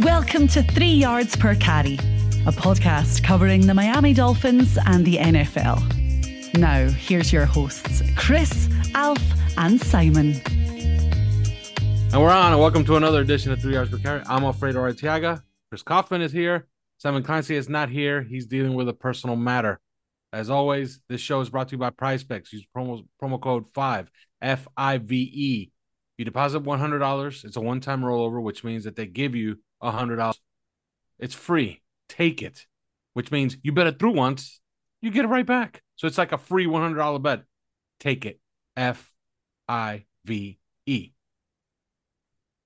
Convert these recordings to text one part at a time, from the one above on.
Welcome to Three Yards Per Carry, a podcast covering the Miami Dolphins and the NFL. Now, here's your hosts, Chris, Alf, and Simon. And we're on, and welcome to another edition of Three Yards Per Carry. I'm Alfredo Artiaga. Chris Kouffman is here. Simon Clancy is not here. He's dealing with a personal matter. As always, this show is brought to you by Prize Picks. Use promo, promo code 5 F I V E. You deposit $100. It's a one time rollover, which means that they give you $100. It's free. Take it, which means you bet it through once, you get it right back. So it's like a free $100 bet. Take it. F I V E.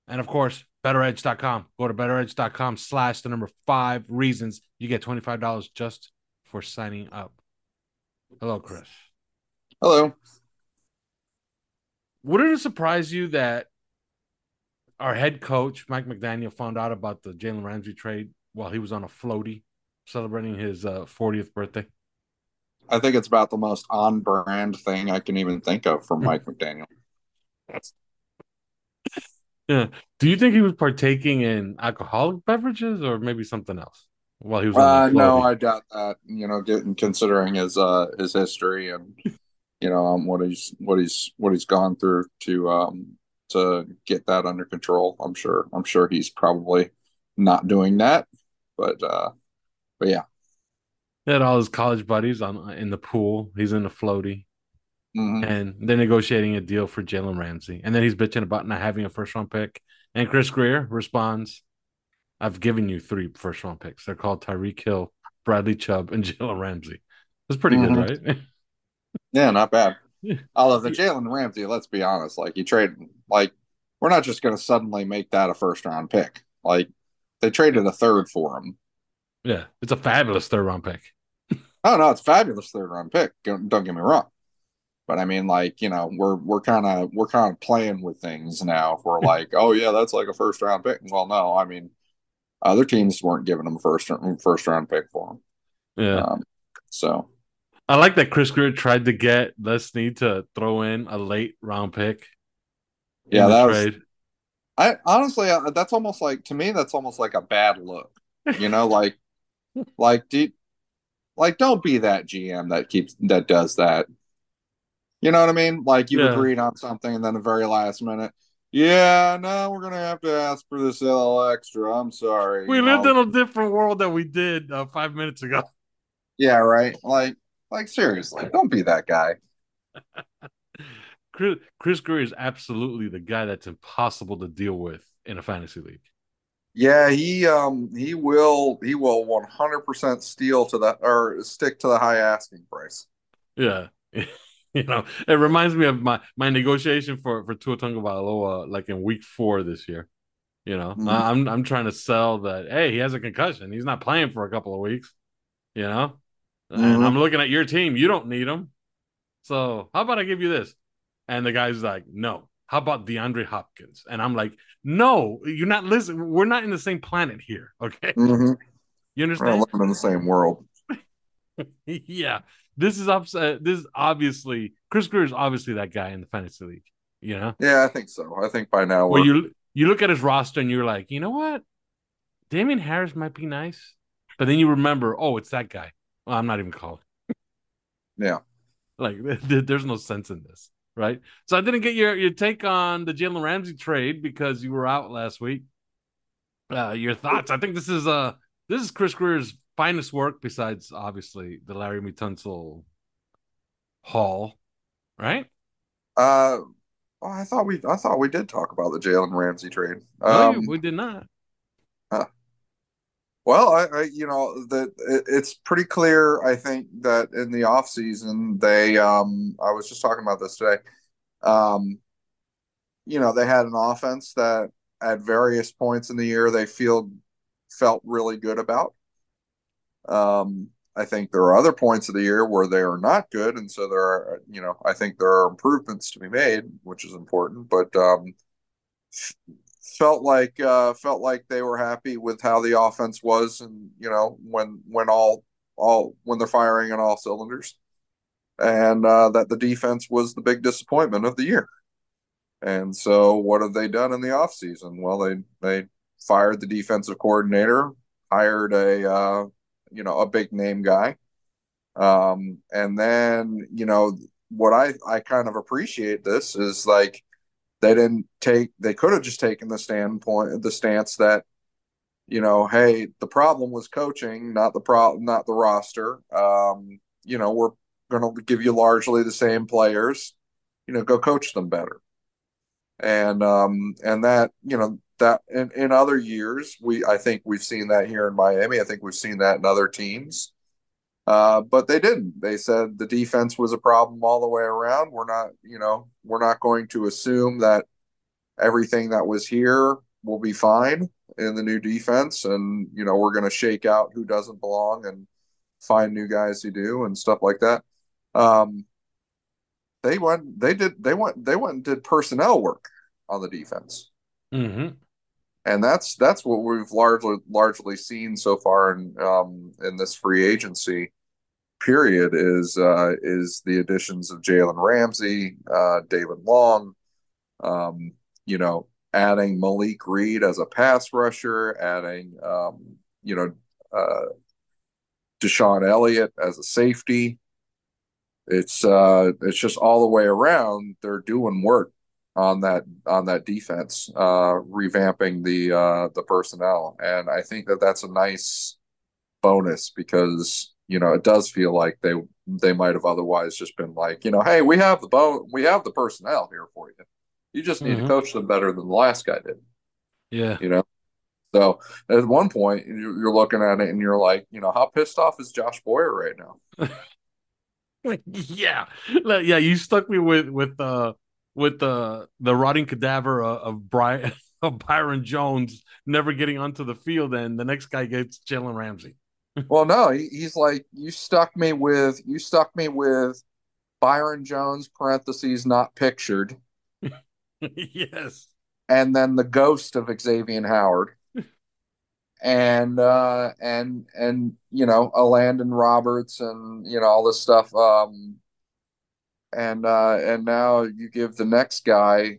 And of course, betteredge.com. Go to betteredge.com slash the number five reasons. You get $25 just for signing up. Hello, Chris. Hello. Would it surprise you that our head coach, Mike McDaniel, found out about the Jalen Ramsey trade while he was on a floaty celebrating his uh, 40th birthday? I think it's about the most on brand thing I can even think of from Mike McDaniel. Yeah. Do you think he was partaking in alcoholic beverages or maybe something else while he was on Uh, no. I doubt that. You know, getting considering his uh his history and you know um, what he's what he's what he's gone through to um to get that under control. I'm sure I'm sure he's probably not doing that, but uh, but yeah. He had all his college buddies on in the pool. He's in the floaty. Mhm. and they're negotiating a deal for Jalen Ramsey. And then he's bitching about not having a first round pick. And Chris Grier responds, I've given you three first round picks. They're called Tyreek Hill, Bradley Chubb, and Jalen Ramsey. That's pretty good, right? Yeah, not bad. The Jalen Ramsey, let's be honest, like you trade, like we're not just going to suddenly make that a first round pick. Like they traded a third for him. yeah, it's a fabulous third round pick. Oh no, it's a fabulous third round pick. Don't, get me wrong, but I mean, like you know, we're we're kind of we're kind of playing with things now. If we're like, oh yeah, that's like a first round pick. Well, no, I mean, other teams weren't giving them a first first round pick for him. Yeah. Um, so I like that Chris Grier tried to get Les Snead to throw in a late round pick. Yeah, that was- I honestly, uh, that's almost like to me, that's almost like a bad look. You know, like, like, do, like, don't be that GM that keeps that does that. You know what I mean? Like, you've Yeah. agreed on something, and then the very last minute, yeah, no, we're gonna have to ask for this little extra. I'm sorry. We you lived in a different world than we did uh, five minutes ago. yeah, right. Like, like seriously, don't be that guy. Chris, Chris Grier is absolutely the guy that's impossible to deal with in a fantasy league. Yeah, he um he will he will 100% steal to that or stick to the high asking price. Yeah. you know, it reminds me of my my negotiation for for Tua Tagovailoa like in week 4 this year. You know, Mhm. I'm I'm trying to sell that hey, he has a concussion. He's not playing for a couple of weeks, you know? And Mhm. I'm looking at your team, you don't need him. So, how about I give you this? And the guy's like, "No. How about DeAndre Hopkins?" And I'm like, "No, you're not listening. We're not in the same planet here, okay? Mm-hmm. You We're understand?" not living in the same world. yeah, this is upset. This is obviously Chris Grier is obviously that guy in the fantasy league. You know, Yeah, I think so. I think by now we're you you look at his roster and you're like, you know what, Damien Harris might be nice, but then you remember, oh, it's that guy. Well, I'm not even calling. yeah. Like, there's no sense in this, right? So I didn't get your your take on the Jalen Ramsey trade because you were out last week. Uh, your thoughts? I think this is uh this is Chris Grier's finest work besides obviously the Laremy Tunsil haul, right? Uh, oh, I thought we I thought we did talk about the Jalen Ramsey trade. No, Um, we did not. Well, I, I you know that it, it's pretty clear. I think that in the off season they um I was just talking about this today. Um, you know they had an offense that at various points in the year they feel felt really good about. Um, I think there are other points of the year where they are not good, and so there are, you know, I think there are improvements to be made, which is important. But um, felt like uh, felt like they were happy with how the offense was, and you know, when when all all when they're firing on all cylinders, and uh, that the defense was the big disappointment of the year. And so, what have they done in the offseason? Well, they they fired the defensive coordinator, hired a uh, you know a big name guy, um, and then you know what I I kind of appreciate this is like they didn't take they could have just taken the standpoint the stance that you know hey the problem was coaching not the pro not the roster. Um, you know we're going to give you largely the same players you know go coach them better. And um and that you know that in, in other years we i think we've seen that here in miami. I think we've seen that in other teams uh, but they didn't. They said the defense was a problem all the way around. We're not you know we're not going to assume that everything that was here will be fine in the new defense. And you know we're going to shake out who doesn't belong and find new guys who do and stuff like that. Um, they went they did they went they went and did personnel work on the defense. Mm-hmm. And that's that's what we've largely largely seen so far in um, in this free agency period is uh, is the additions of Jalen Ramsey, uh, David Long, um, you know, adding Malik Reed as a pass rusher, adding um, you know uh, DeShon Elliott as a safety. It's uh, it's just all the way around. They're doing work on that on that defense, uh, revamping the uh, the personnel, and I think that that's a nice bonus because you know it does feel like they they might have otherwise just been like you know hey we have the bone we have the personnel here for you you just need Mhm. to coach them better than the last guy did Yeah. you know so at one point you- you're looking at it and you're like you know how pissed off is Josh Boyer right now like yeah. Yeah, you stuck me with with uh with the the rotting cadaver of, of Brian of Byron Jones never getting onto the field and the next guy gets Jalen Ramsey. well no he, he's like you stuck me with you stuck me with Byron Jones parentheses not pictured yes. and then the ghost of Xavier Howard, and uh, and and you know a Landon Roberts and you know all this stuff. Um, and uh, and now you give the next guy.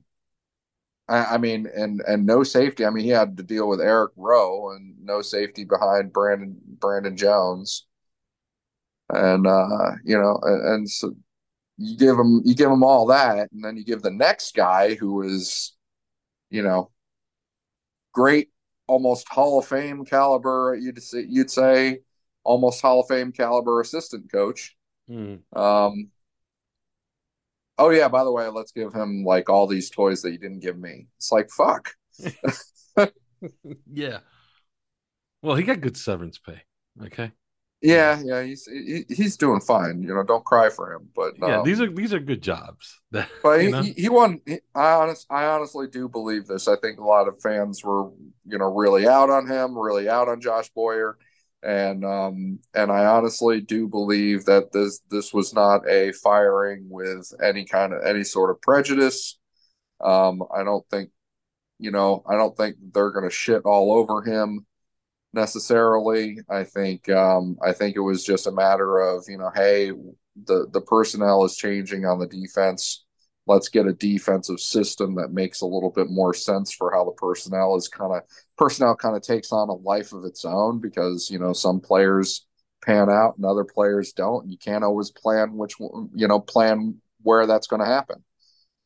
I, I mean, and and no safety. I mean, he had to deal with Eric Rowe and no safety behind Brandon Brandon Jones. And uh, you know, and, and so you give him you give him all that, and then you give the next guy who is you know, great, almost Hall of Fame caliber. You'd say, you'd say almost Hall of Fame caliber assistant coach. Hmm. Um, oh yeah, by the way, let's give him like all these toys that you didn't give me. It's like fuck. Yeah. Well, he got good severance pay. Okay. Yeah, yeah, he's he, he's doing fine. You know, don't cry for him. But Yeah, um, these are these are good jobs. But You he, know? he, he won. He, I honest, I honestly do believe this. I think a lot of fans were, you know, really out on him, really out on Josh Boyer, and um, and I honestly do believe that this this was not a firing with any kind of any sort of prejudice. Um, I don't think, you know, I don't think they're going to shit all over him necessarily. I think, um, I think it was just a matter of, you know, hey, the the personnel is changing on the defense. Let's get a defensive system that makes a little bit more sense for how the personnel is kind of personnel kind of takes on a life of its own because you know some players pan out and other players don't. You can't always plan which you know plan where that's going to happen.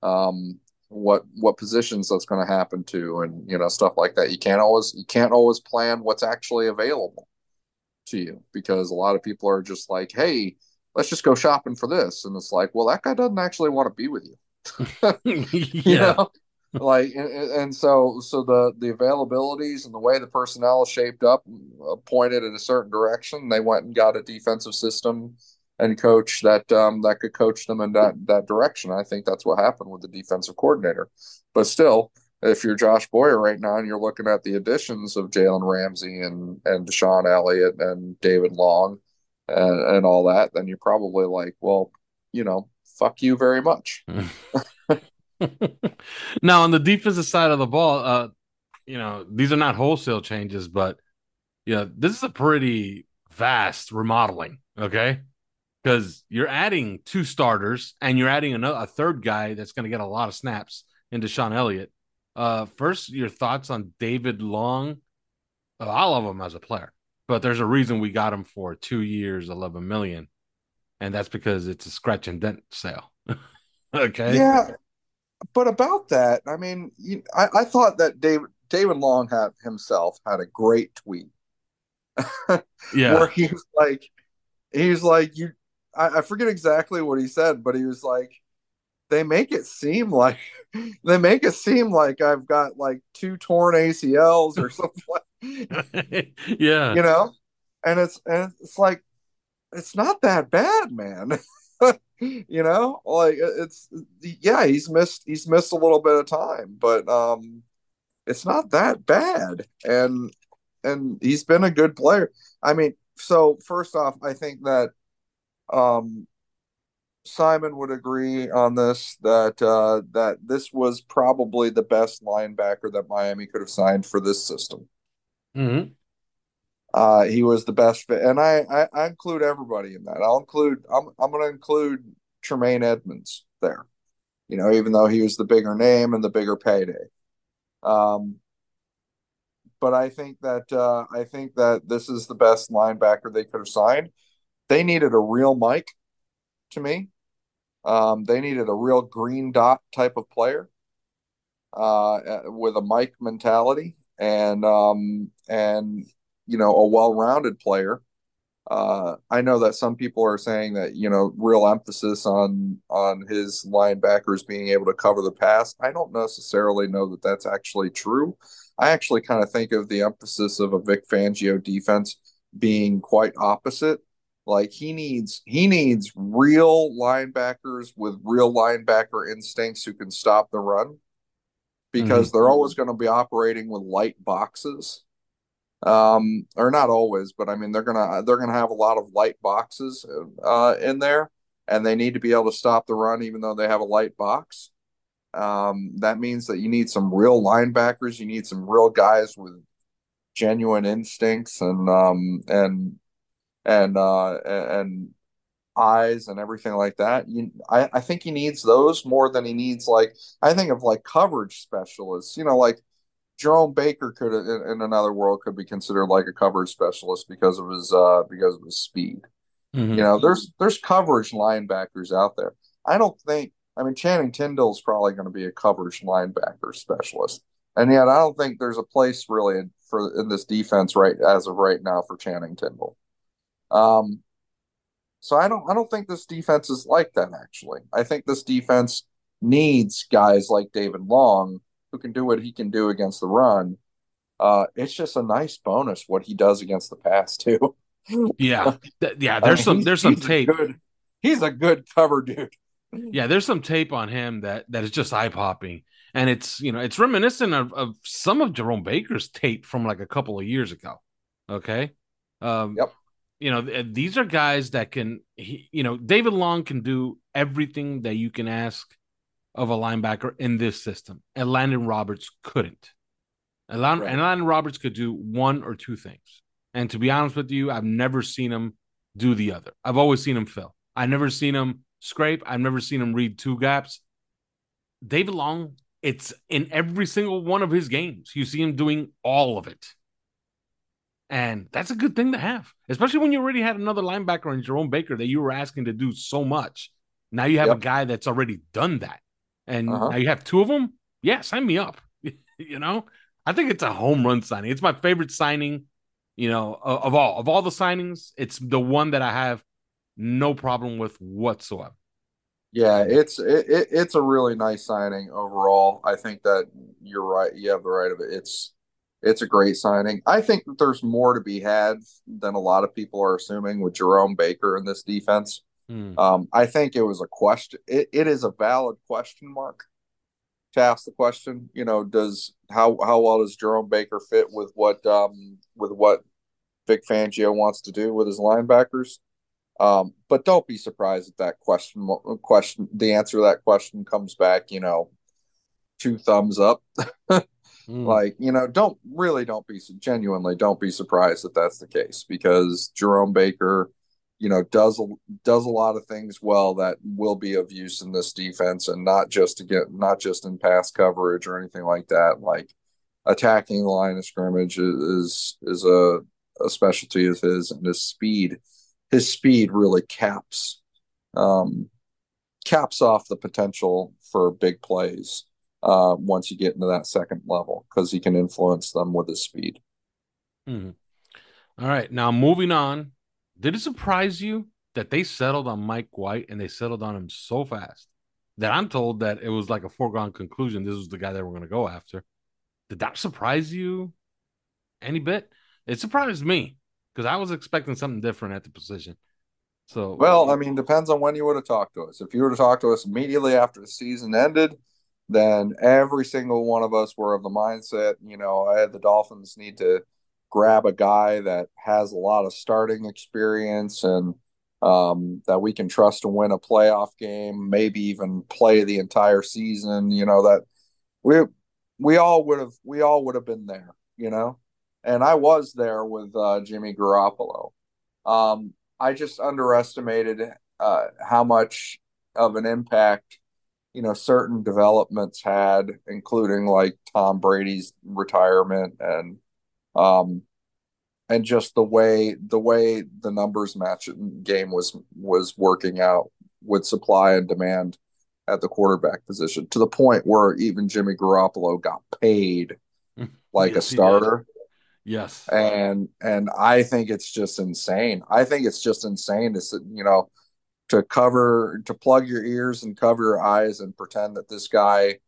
Um, what what positions that's going to happen to and you know stuff like that. You can't always you can't always plan what's actually available to you because a lot of people are just like, hey, let's just go shopping for this, and it's like, well, that guy doesn't actually want to be with you. you yeah. know? like and, and so so the the availabilities and the way the personnel is shaped up uh, pointed in a certain direction they went and got a defensive system and coach that um that could coach them in that that direction i think that's what happened with the defensive coordinator but still if you're Josh Boyer right now and you're looking at the additions of Jalen Ramsey and and DeShon Elliott and David Long and, and all that, then you're probably like, well, you know, fuck you very much. now on the defensive side of the ball, uh, you know, these are not wholesale changes, but yeah, this is a pretty vast remodeling, okay? Because you're adding two starters and you're adding another a third guy that's going to get a lot of snaps into Sean Elliott. Uh, first, your thoughts on David Long. Uh, I love him as a player, but there's a reason we got him for two years, eleven million, and that's because it's a scratch and dent sale. okay. Yeah, but about that, I mean, you, I, I thought that David David Long had himself had a great tweet. yeah, where he was like, he was like, you, I, I forget exactly what he said, but he was like, they make it seem like they make it seem like I've got like two torn ACLs or something. yeah, you know, and it's and it's like it's not that bad, man. you know, like it's yeah, he's missed he's missed a little bit of time, but um, it's not that bad, and and he's been a good player. I mean, so first off, I think that um Simon would agree on this that uh, that this was probably the best linebacker that Miami could have signed for this system. Mm-hmm. Uh, he was the best fit, and I, I, I include everybody in that. I'll include I'm I'm going to include Tremaine Edmunds there. You know, even though he was the bigger name and the bigger payday. Um, but I think that uh, I think that this is the best linebacker they could have signed. They needed a real Mike, to me. Um, they needed a real green dot type of player uh, with a Mike mentality and um, and you know a well-rounded player. Uh, I know that some people are saying that you know real emphasis on on his linebackers being able to cover the pass. I don't necessarily know that that's actually true. I actually kind of think of the emphasis of a Vic Fangio defense being quite opposite like he needs he needs real linebackers with real linebacker instincts who can stop the run because mm-hmm. they're always going to be operating with light boxes. Um, or not always, but I mean they're gonna they're gonna have a lot of light boxes uh, in there, and they need to be able to stop the run even though they have a light box. Um, that means that you need some real linebackers. You need some real guys with genuine instincts and um, and and uh, and eyes and everything like that. You, I, I think he needs those more than he needs like I think of like coverage specialists. You know, like Jerome Baker could in, in another world could be considered like a coverage specialist because of his uh because of his speed. Mm-hmm. You know, there's there's coverage linebackers out there. I don't think I mean Channing Tindall is probably going to be a coverage linebacker specialist. And yet I don't think there's a place really for in this defense right as of right now for Channing Tindall. Um, so I don't I don't think this defense is like that actually. I think this defense needs guys like David Long who can do what he can do against the run. Uh, it's just a nice bonus what he does against the pass too. yeah, yeah. There's I mean, some there's some tape. Good, he's a good cover dude. Yeah, there's some tape on him that that is just eye popping, and it's you know it's reminiscent of, of some of Jerome Baker's tape from like a couple of years ago. Okay. Um, yep you know, these are guys that can, you know, David Long can do everything that you can ask of a linebacker in this system, and Landon Roberts couldn't. And Landon, and Landon Roberts could do one or two things. And to be honest with you, I've never seen him do the other. I've always seen him fill. I've never seen him scrape. I've never seen him read two gaps. David Long, it's in every single one of his games. You see him doing all of it. And that's a good thing to have, especially when you already had another linebacker in Jerome Baker that you were asking to do so much. Now you have yep. a guy that's already done that. And uh-huh. now you have two of them. Yeah, sign me up. you know, I think it's a home run signing. It's my favorite signing, you know, of, of all of all the signings. It's the one that I have no problem with whatsoever. Yeah, it's it, it's a really nice signing overall. I think that you're right. You have the right of it. It's it's a great signing. I think that there's more to be had than a lot of people are assuming with Jerome Baker in this defense. Hmm. Um, I think it was a question. It, it is a valid question mark to ask the question. You know, does how how well does Jerome Baker fit with what um, with what Vic Fangio wants to do with his linebackers? Um, but don't be surprised if that question question the answer to that question comes back. You know, two thumbs up. Mm. Like, you know, don't really don't be genuinely don't be surprised that that's the case because Jerome Baker you know, does does a lot of things well that will be of use in this defense, and not just to get not just in pass coverage or anything like that. Like attacking the line of scrimmage is is a, a specialty of his, and his speed, his speed really caps um, caps off the potential for big plays uh, once you get into that second level because he can influence them with his speed. Mm-hmm. All right, now moving on. Did it surprise you that they settled on Mike White and they settled on him so fast that I'm told that it was like a foregone conclusion? This was the guy that we're going to go after. Did that surprise you any bit? It surprised me because I was expecting something different at the position. So, well, I mean, depends on when you would have talked to us. If you were to talk to us immediately after the season ended, then every single one of us were of the mindset, you know, I had the Dolphins need to grab a guy that has a lot of starting experience and um, that we can trust to win a playoff game, maybe even play the entire season. You know that we we all would have we all would have been there. You know, and I was there with uh, Jimmy Garoppolo. Um, I just underestimated uh, how much of an impact you know certain developments had, including like Tom Brady's retirement and um, and just the way the way the numbers match game was was working out with supply and demand at the quarterback position to the point where even Jimmy Garoppolo got paid like yes, a starter. Yes. And and I think it's just insane. I think it's just insane to you know to cover to plug your ears and cover your eyes and pretend that this guy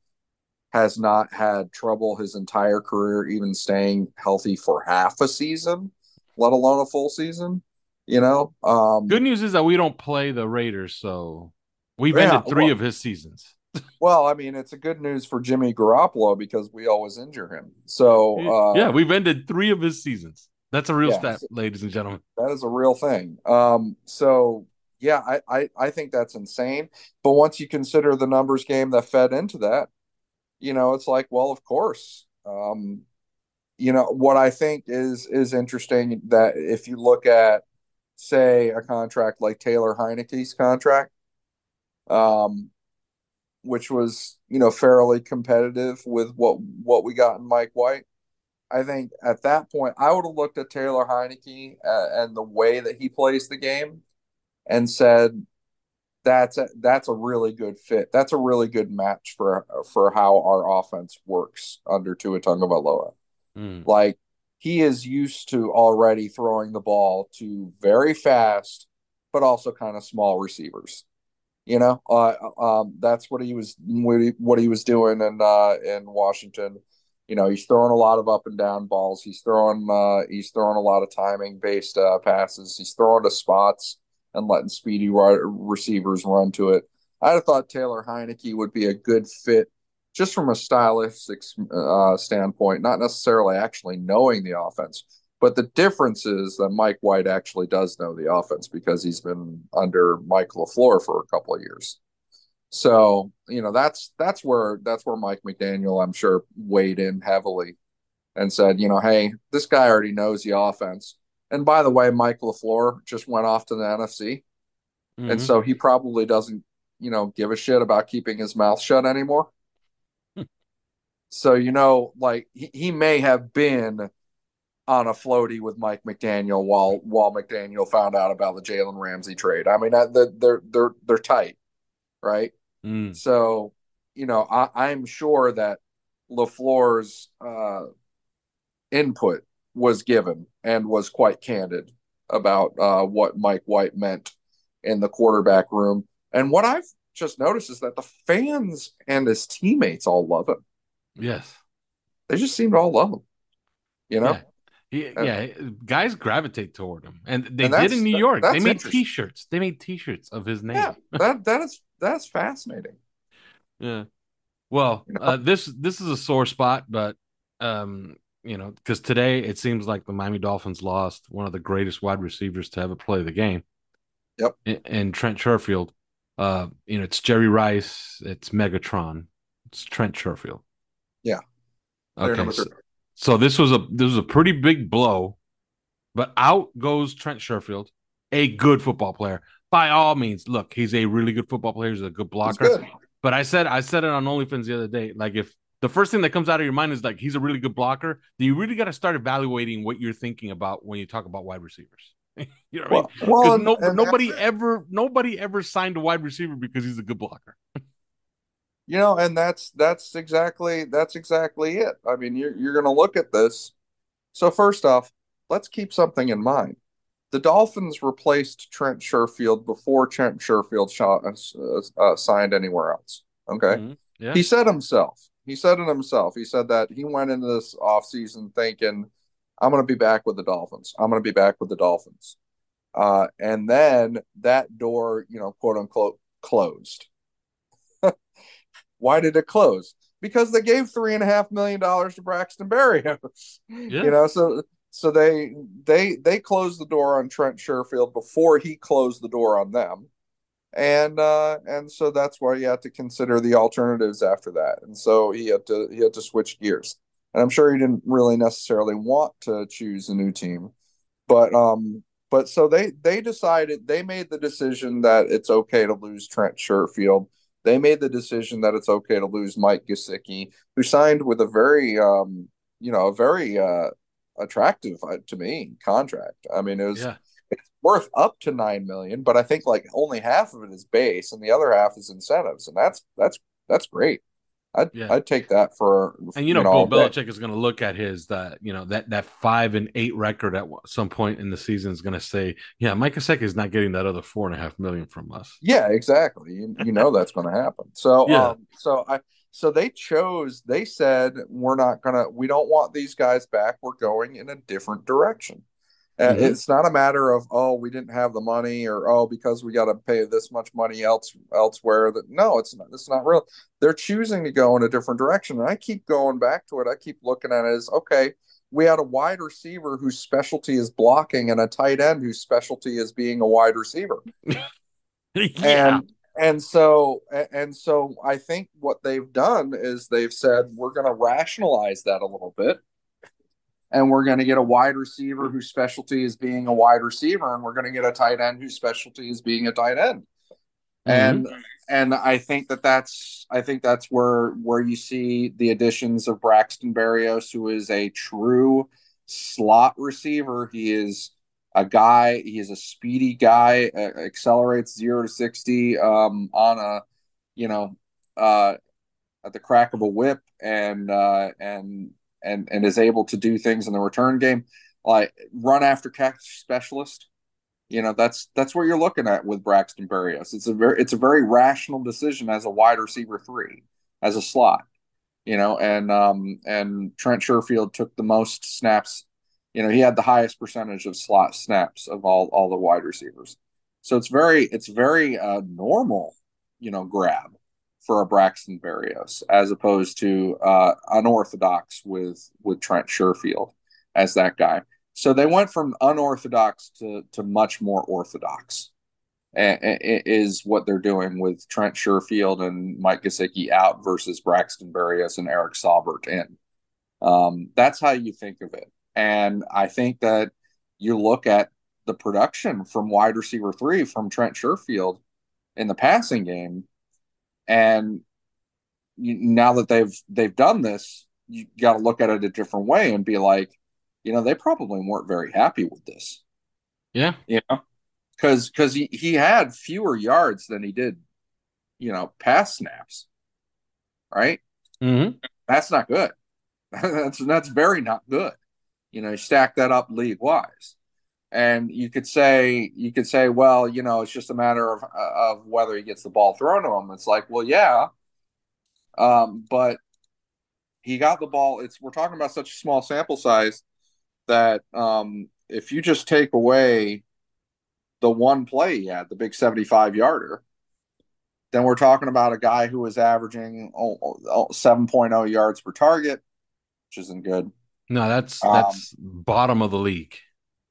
has not had trouble his entire career even staying healthy for half a season, let alone a full season. You know, um, good news is that we don't play the Raiders, so we've yeah, ended three well, of his seasons. well, I mean, it's a good news for Jimmy Garoppolo because we always injure him. So uh, yeah, we've ended three of his seasons. That's a real yeah, stat, ladies and gentlemen. That is a real thing. Um, so yeah, I, I I think that's insane. But once you consider the numbers game that fed into that, you know, it's like, well, of course. Um, you know, what I think is is interesting that if you look at, say, a contract like Taylor Heinicke's contract, um, which was you know fairly competitive with what what we got in Mike White. I think at that point I would have looked at Taylor Heinicke uh, and the way that he plays the game, and said, that's a, that's a really good fit. That's a really good match for for how our offense works under Tua Tagovailoa. Mm. Like he is used to already throwing the ball to very fast, but also kind of small receivers. You know, uh, um, that's what he was what he, what he was doing in uh, in Washington. You know, he's throwing a lot of up and down balls. He's throwing uh, he's throwing a lot of timing based uh, passes. He's throwing to spots and letting speedy receivers run to it. I'd have thought Taylor Heinicke would be a good fit just from a stylistic uh, standpoint, not necessarily actually knowing the offense. But the difference is that Mike White actually does know the offense because he's been under Mike LaFleur for a couple of years. So, you know, that's that's where that's where Mike McDaniel, I'm sure, weighed in heavily and said, you know, hey, this guy already knows the offense. And by the way, Mike LaFleur just went off to the NFC. Mm-hmm. And so he probably doesn't, you know, give a shit about keeping his mouth shut anymore. so, you know, like he, he may have been on a floaty with Mike McDaniel while while McDaniel found out about the Jalen Ramsey trade. I mean, they're they're they're tight, right? Mm. So, you know, I, I'm sure that LaFleur's uh, input was given and was quite candid about uh, what Mike White meant in the quarterback room. And what I've just noticed is that the fans and his teammates all love him. Yes. They just seem to all love him. You know? Yeah. He, yeah, guys gravitate toward him, and they and did in New York. They made T-shirts. They made T-shirts of his name. Yeah, that that is that's fascinating. Yeah. Well, you know? uh, this this is a sore spot, but um, you know, because today it seems like the Miami Dolphins lost one of the greatest wide receivers to ever play the game. Yep. And Trent Sherfield. Uh, you know, it's Jerry Rice, it's Megatron, it's Trent Sherfield. Yeah. Okay. So, so, this was a this was a pretty big blow, but out goes Trent Sherfield. a good football player. By all means, look, he's a really good football player. He's a good blocker. But I said I said it on OnlyFans the other day. Like if the first thing that comes out of your mind is like he's a really good blocker, then you really got to start evaluating what you're thinking about when you talk about wide receivers. you know what well, I mean? Well, no, and nobody ever nobody ever signed a wide receiver because he's a good blocker. you know, and that's that's exactly that's exactly it. I mean, you're you're going to look at this. So first off, let's keep something in mind. The Dolphins replaced Trent Sherfield before Trent Sherfield shot, uh, uh, signed anywhere else. Okay. Mm-hmm. Yeah. He said himself, he said it himself. He said that he went into this offseason thinking, I'm going to be back with the Dolphins. I'm going to be back with the Dolphins. Uh, and then that door, you know, quote unquote, closed. Why did it close? Because they gave three and a half million dollars to Braxton Berrios. Yeah. You know, so so they they they closed the door on Trent Sherfield before he closed the door on them, and uh, and so that's why he had to consider the alternatives after that, and so he had to he had to switch gears, and I'm sure he didn't really necessarily want to choose a new team, but um but so they they decided they made the decision that it's okay to lose Trent Sherfield. They made the decision that it's okay to lose Mike Gesicki, who signed with a very um you know a very uh attractive uh, to me contract. I mean, it was yeah. Worth up to nine million, but I think like only half of it is base, and the other half is incentives, and that's that's that's great. I'd yeah. I'd take that for and you know, know Bill Belichick is going to look at his that you know that that five and eight record at some point in the season is going to say, yeah, Mike Gesicki is not getting that other four and a half million from us. Yeah, exactly. You, you know that's going to happen. So yeah. um, so I so they chose, they said, we're not going to, we don't want these guys back. We're going in a different direction. And mm-hmm. it's not a matter of, oh, we didn't have the money or, oh, because we got to pay this much money else elsewhere. That no, it's not, it's not real. They're choosing to go in a different direction. And I keep going back to it. I keep looking at it as, okay, we had a wide receiver whose specialty is blocking and a tight end whose specialty is being a wide receiver. yeah. And and so and so i think what they've done is they've said we're going to rationalize that a little bit and we're going to get a wide receiver whose specialty is being a wide receiver and we're going to get a tight end whose specialty is being a tight end mm-hmm. and and i think that that's i think that's where where you see the additions of braxton berrios who is a true slot receiver he is a guy. He is a speedy guy. Uh, accelerates zero to sixty um, on a, you know, uh, at the crack of a whip, and uh, and and and is able to do things in the return game, like run after catch specialist. You know, that's that's what you're looking at with Braxton Berrios. It's a very it's a very rational decision as a wide receiver three, as a slot. You know, and um and Trent Sherfield took the most snaps you know, he had the highest percentage of slot snaps of all all the wide receivers. So it's very it's very uh, normal, you know, grab for a Braxton Berrios as opposed to uh, unorthodox with with Trent Sherfield as that guy. So they went from unorthodox to to much more orthodox. is what they're doing with Trent Sherfield and Mike Gesicki out versus Braxton Berrios and Eric Saubert in. Um, that's how you think of it. And I think that you look at the production from wide receiver three from Trent Sherfield in the passing game, and you, now that they've they've done this, you got to look at it a different way and be like, you know, they probably weren't very happy with this. Yeah, you know, because because he he had fewer yards than he did, you know, pass snaps. Right. Mm-hmm. That's not good. that's that's very not good. You know, stack that up league wise. And you could say you could say, well, you know, it's just a matter of of whether he gets the ball thrown to him. It's like, well, yeah, um, but he got the ball. It's we're talking about such a small sample size that um, if you just take away the one play he had, the big seventy-five yarder, then we're talking about a guy who was averaging 7.0 yards per target, which isn't good. No, that's um, that's um, bottom of the league.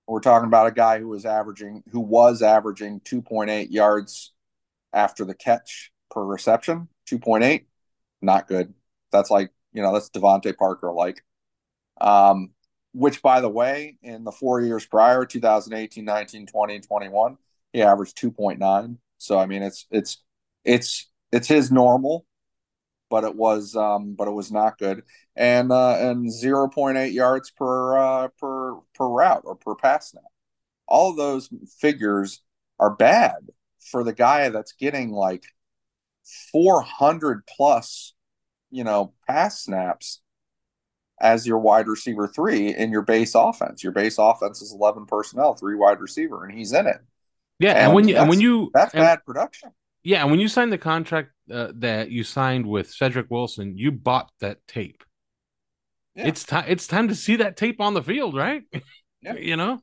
We're talking about a guy who was averaging who was averaging 2.8 yards after the catch per reception. 2.8, not good. That's like you know that's DeVante Parker like. Um, which by the way, in the four years prior, 2018, 19, 20, 21, he averaged 2.9. So I mean, it's it's it's it's his normal, but it was um but it was not good. And uh and 0.8 yards per uh per per route or per pass snap. All of those figures are bad for the guy that's getting like 400 plus, you know, pass snaps as your wide receiver three in your base offense. Your base offense is 11 personnel, three wide receiver, and he's in it. Yeah, and, and when you and when you that's and, bad production. Yeah, and when you signed the contract uh, that you signed with Cedric Wilson, you bought that tape. Yeah. It's time. It's time to see that tape on the field, right? Yeah. you know.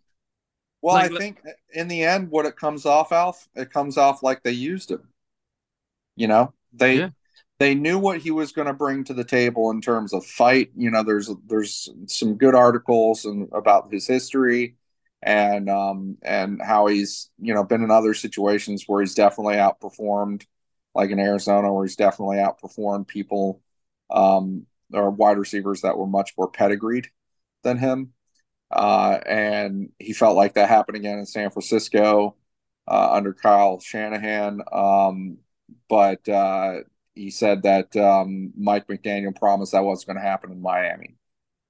Well, like, I think in the end, what it comes off, Alf, it comes off like they used him. You know, they yeah. they knew what he was going to bring to the table in terms of fight. You know, there's there's some good articles and about his history and um and how he's you know been in other situations where he's definitely outperformed like in Arizona where he's definitely outperformed people um or wide receivers that were much more pedigreed than him. Uh and he felt like that happened again in San Francisco uh, under Kyle Shanahan. Um but uh he said that um Mike McDaniel promised that wasn't going to happen in Miami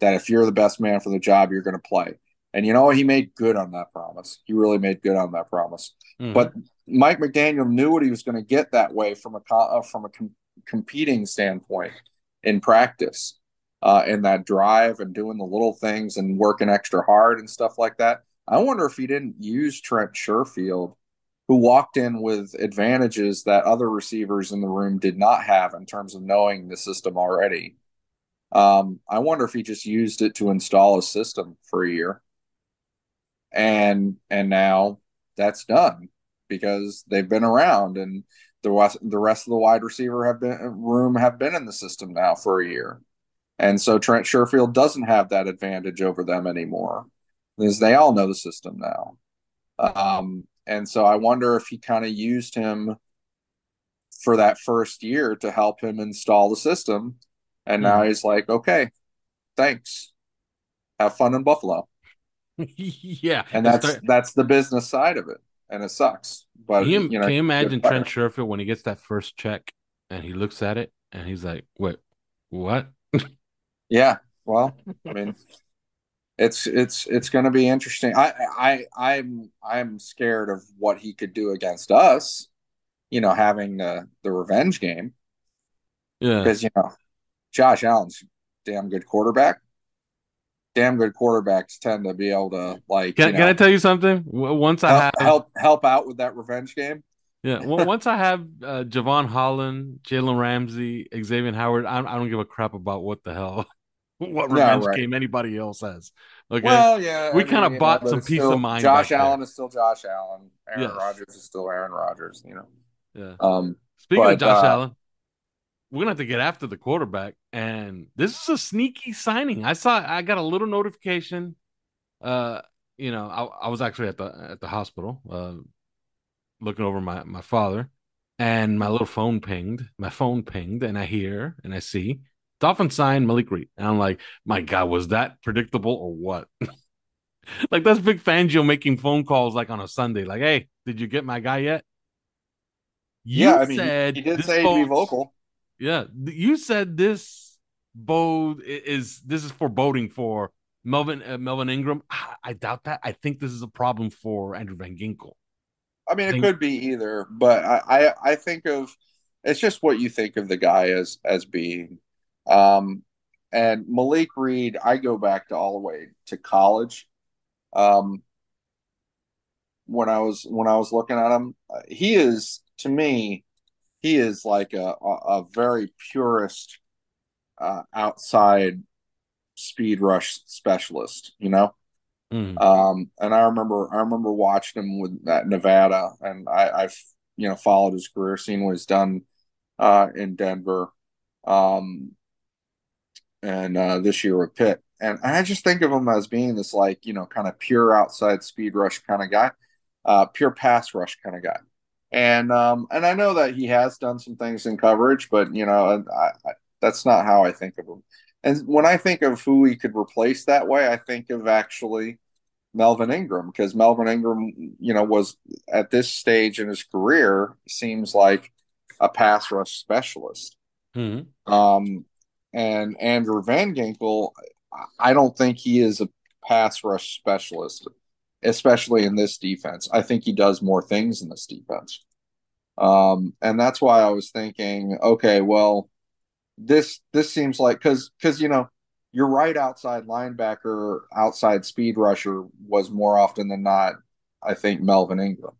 that if you're the best man for the job you're going to play and you know he made good on that promise. He really made good on that promise. Mm-hmm. But Mike McDaniel knew what he was going to get that way from a uh, from a com- competing standpoint in practice, uh, in that drive and doing the little things and working extra hard and stuff like that. I wonder if he didn't use Trent Sherfield, who walked in with advantages that other receivers in the room did not have in terms of knowing the system already. Um, I wonder if he just used it to install a system for a year and and now that's done because they've been around and the rest the rest of the wide receiver have been room have been in the system now for a year. And so Trent Sherfield doesn't have that advantage over them anymore because they all know the system now. Um, and so I wonder if he kind of used him for that first year to help him install the system. And mm now he's like, okay, thanks. Have fun in Buffalo. Yeah, and that's start... that's the business side of it, and it sucks. But can you, you know, can you imagine Trent Sherfield when he gets that first check and he looks at it and he's like, "Wait, what?" yeah, well, I mean, it's it's it's going to be interesting. I I I'm I'm scared of what he could do against us. You know, having the the revenge game. Yeah, because you know, Josh Allen's damn good quarterback damn good quarterbacks tend to be able to like. Can, you know, can I tell you something? Once I help, have help help out with that revenge game. Yeah, well, once I have uh, Jevon Holland, Jalen Ramsey, Xavier Howard, I, I, don't give a crap about what the hell, what revenge yeah, right. game anybody else has. Okay, well, yeah, we kind of bought know, some peace of mind. Josh Allen there. is still Josh Allen. Aaron yes. Rodgers is still Aaron Rodgers. You know. Yeah. Um. Speaking but, of Josh uh, Allen, we're gonna have to get after the quarterback. And this is a sneaky signing. I saw I got a little notification. Uh, you know, I, I was actually at the at the hospital, uh, looking over my my father, and my little phone pinged. My phone pinged, and I hear and I see Dolphin sign Malik Reed, and I'm like, my God, was that predictable or what? like that's Vic Fangio making phone calls like on a Sunday, like, hey, did you get my guy yet? You yeah, I mean, he, he did say to be vocal. Yeah, you said this bode is this is foreboding for Melvin uh, Melvin Ingram. I doubt that. I think this is a problem for Andrew Van Ginkel. I mean, it could be either, but I, I, I think of it's just what you think of the guy as as being. Um, and Malik Reed, I go back to all the way to college. Um, when I was when I was looking at him, uh, he is to me he is like a, a, very purist uh, outside speed rush specialist, you know. Mm. Um, and I remember I remember watching him with that Nevada, and I, I've you know followed his career, seen what he's done uh, in Denver, um, and uh, this year with Pitt, and I just think of him as being this like you know kind of pure outside speed rush kind of guy, uh, pure pass rush kind of guy and um, and I know that he has done some things in coverage, but you know, I, I, that's not how I think of him. And when I think of who he could replace that way, I think of actually Melvin Ingram because Melvin Ingram, you know, was at this stage in his career seems like a pass rush specialist. Mm-hmm. Um, and Andrew Van Ginkel, I don't think he is a pass rush specialist, especially in this defense. I think he does more things in this defense. Um, and that's why I was thinking, okay, well, this this seems like because because you know your right outside linebacker, outside speed rusher was more often than not, I think Melvin Ingram.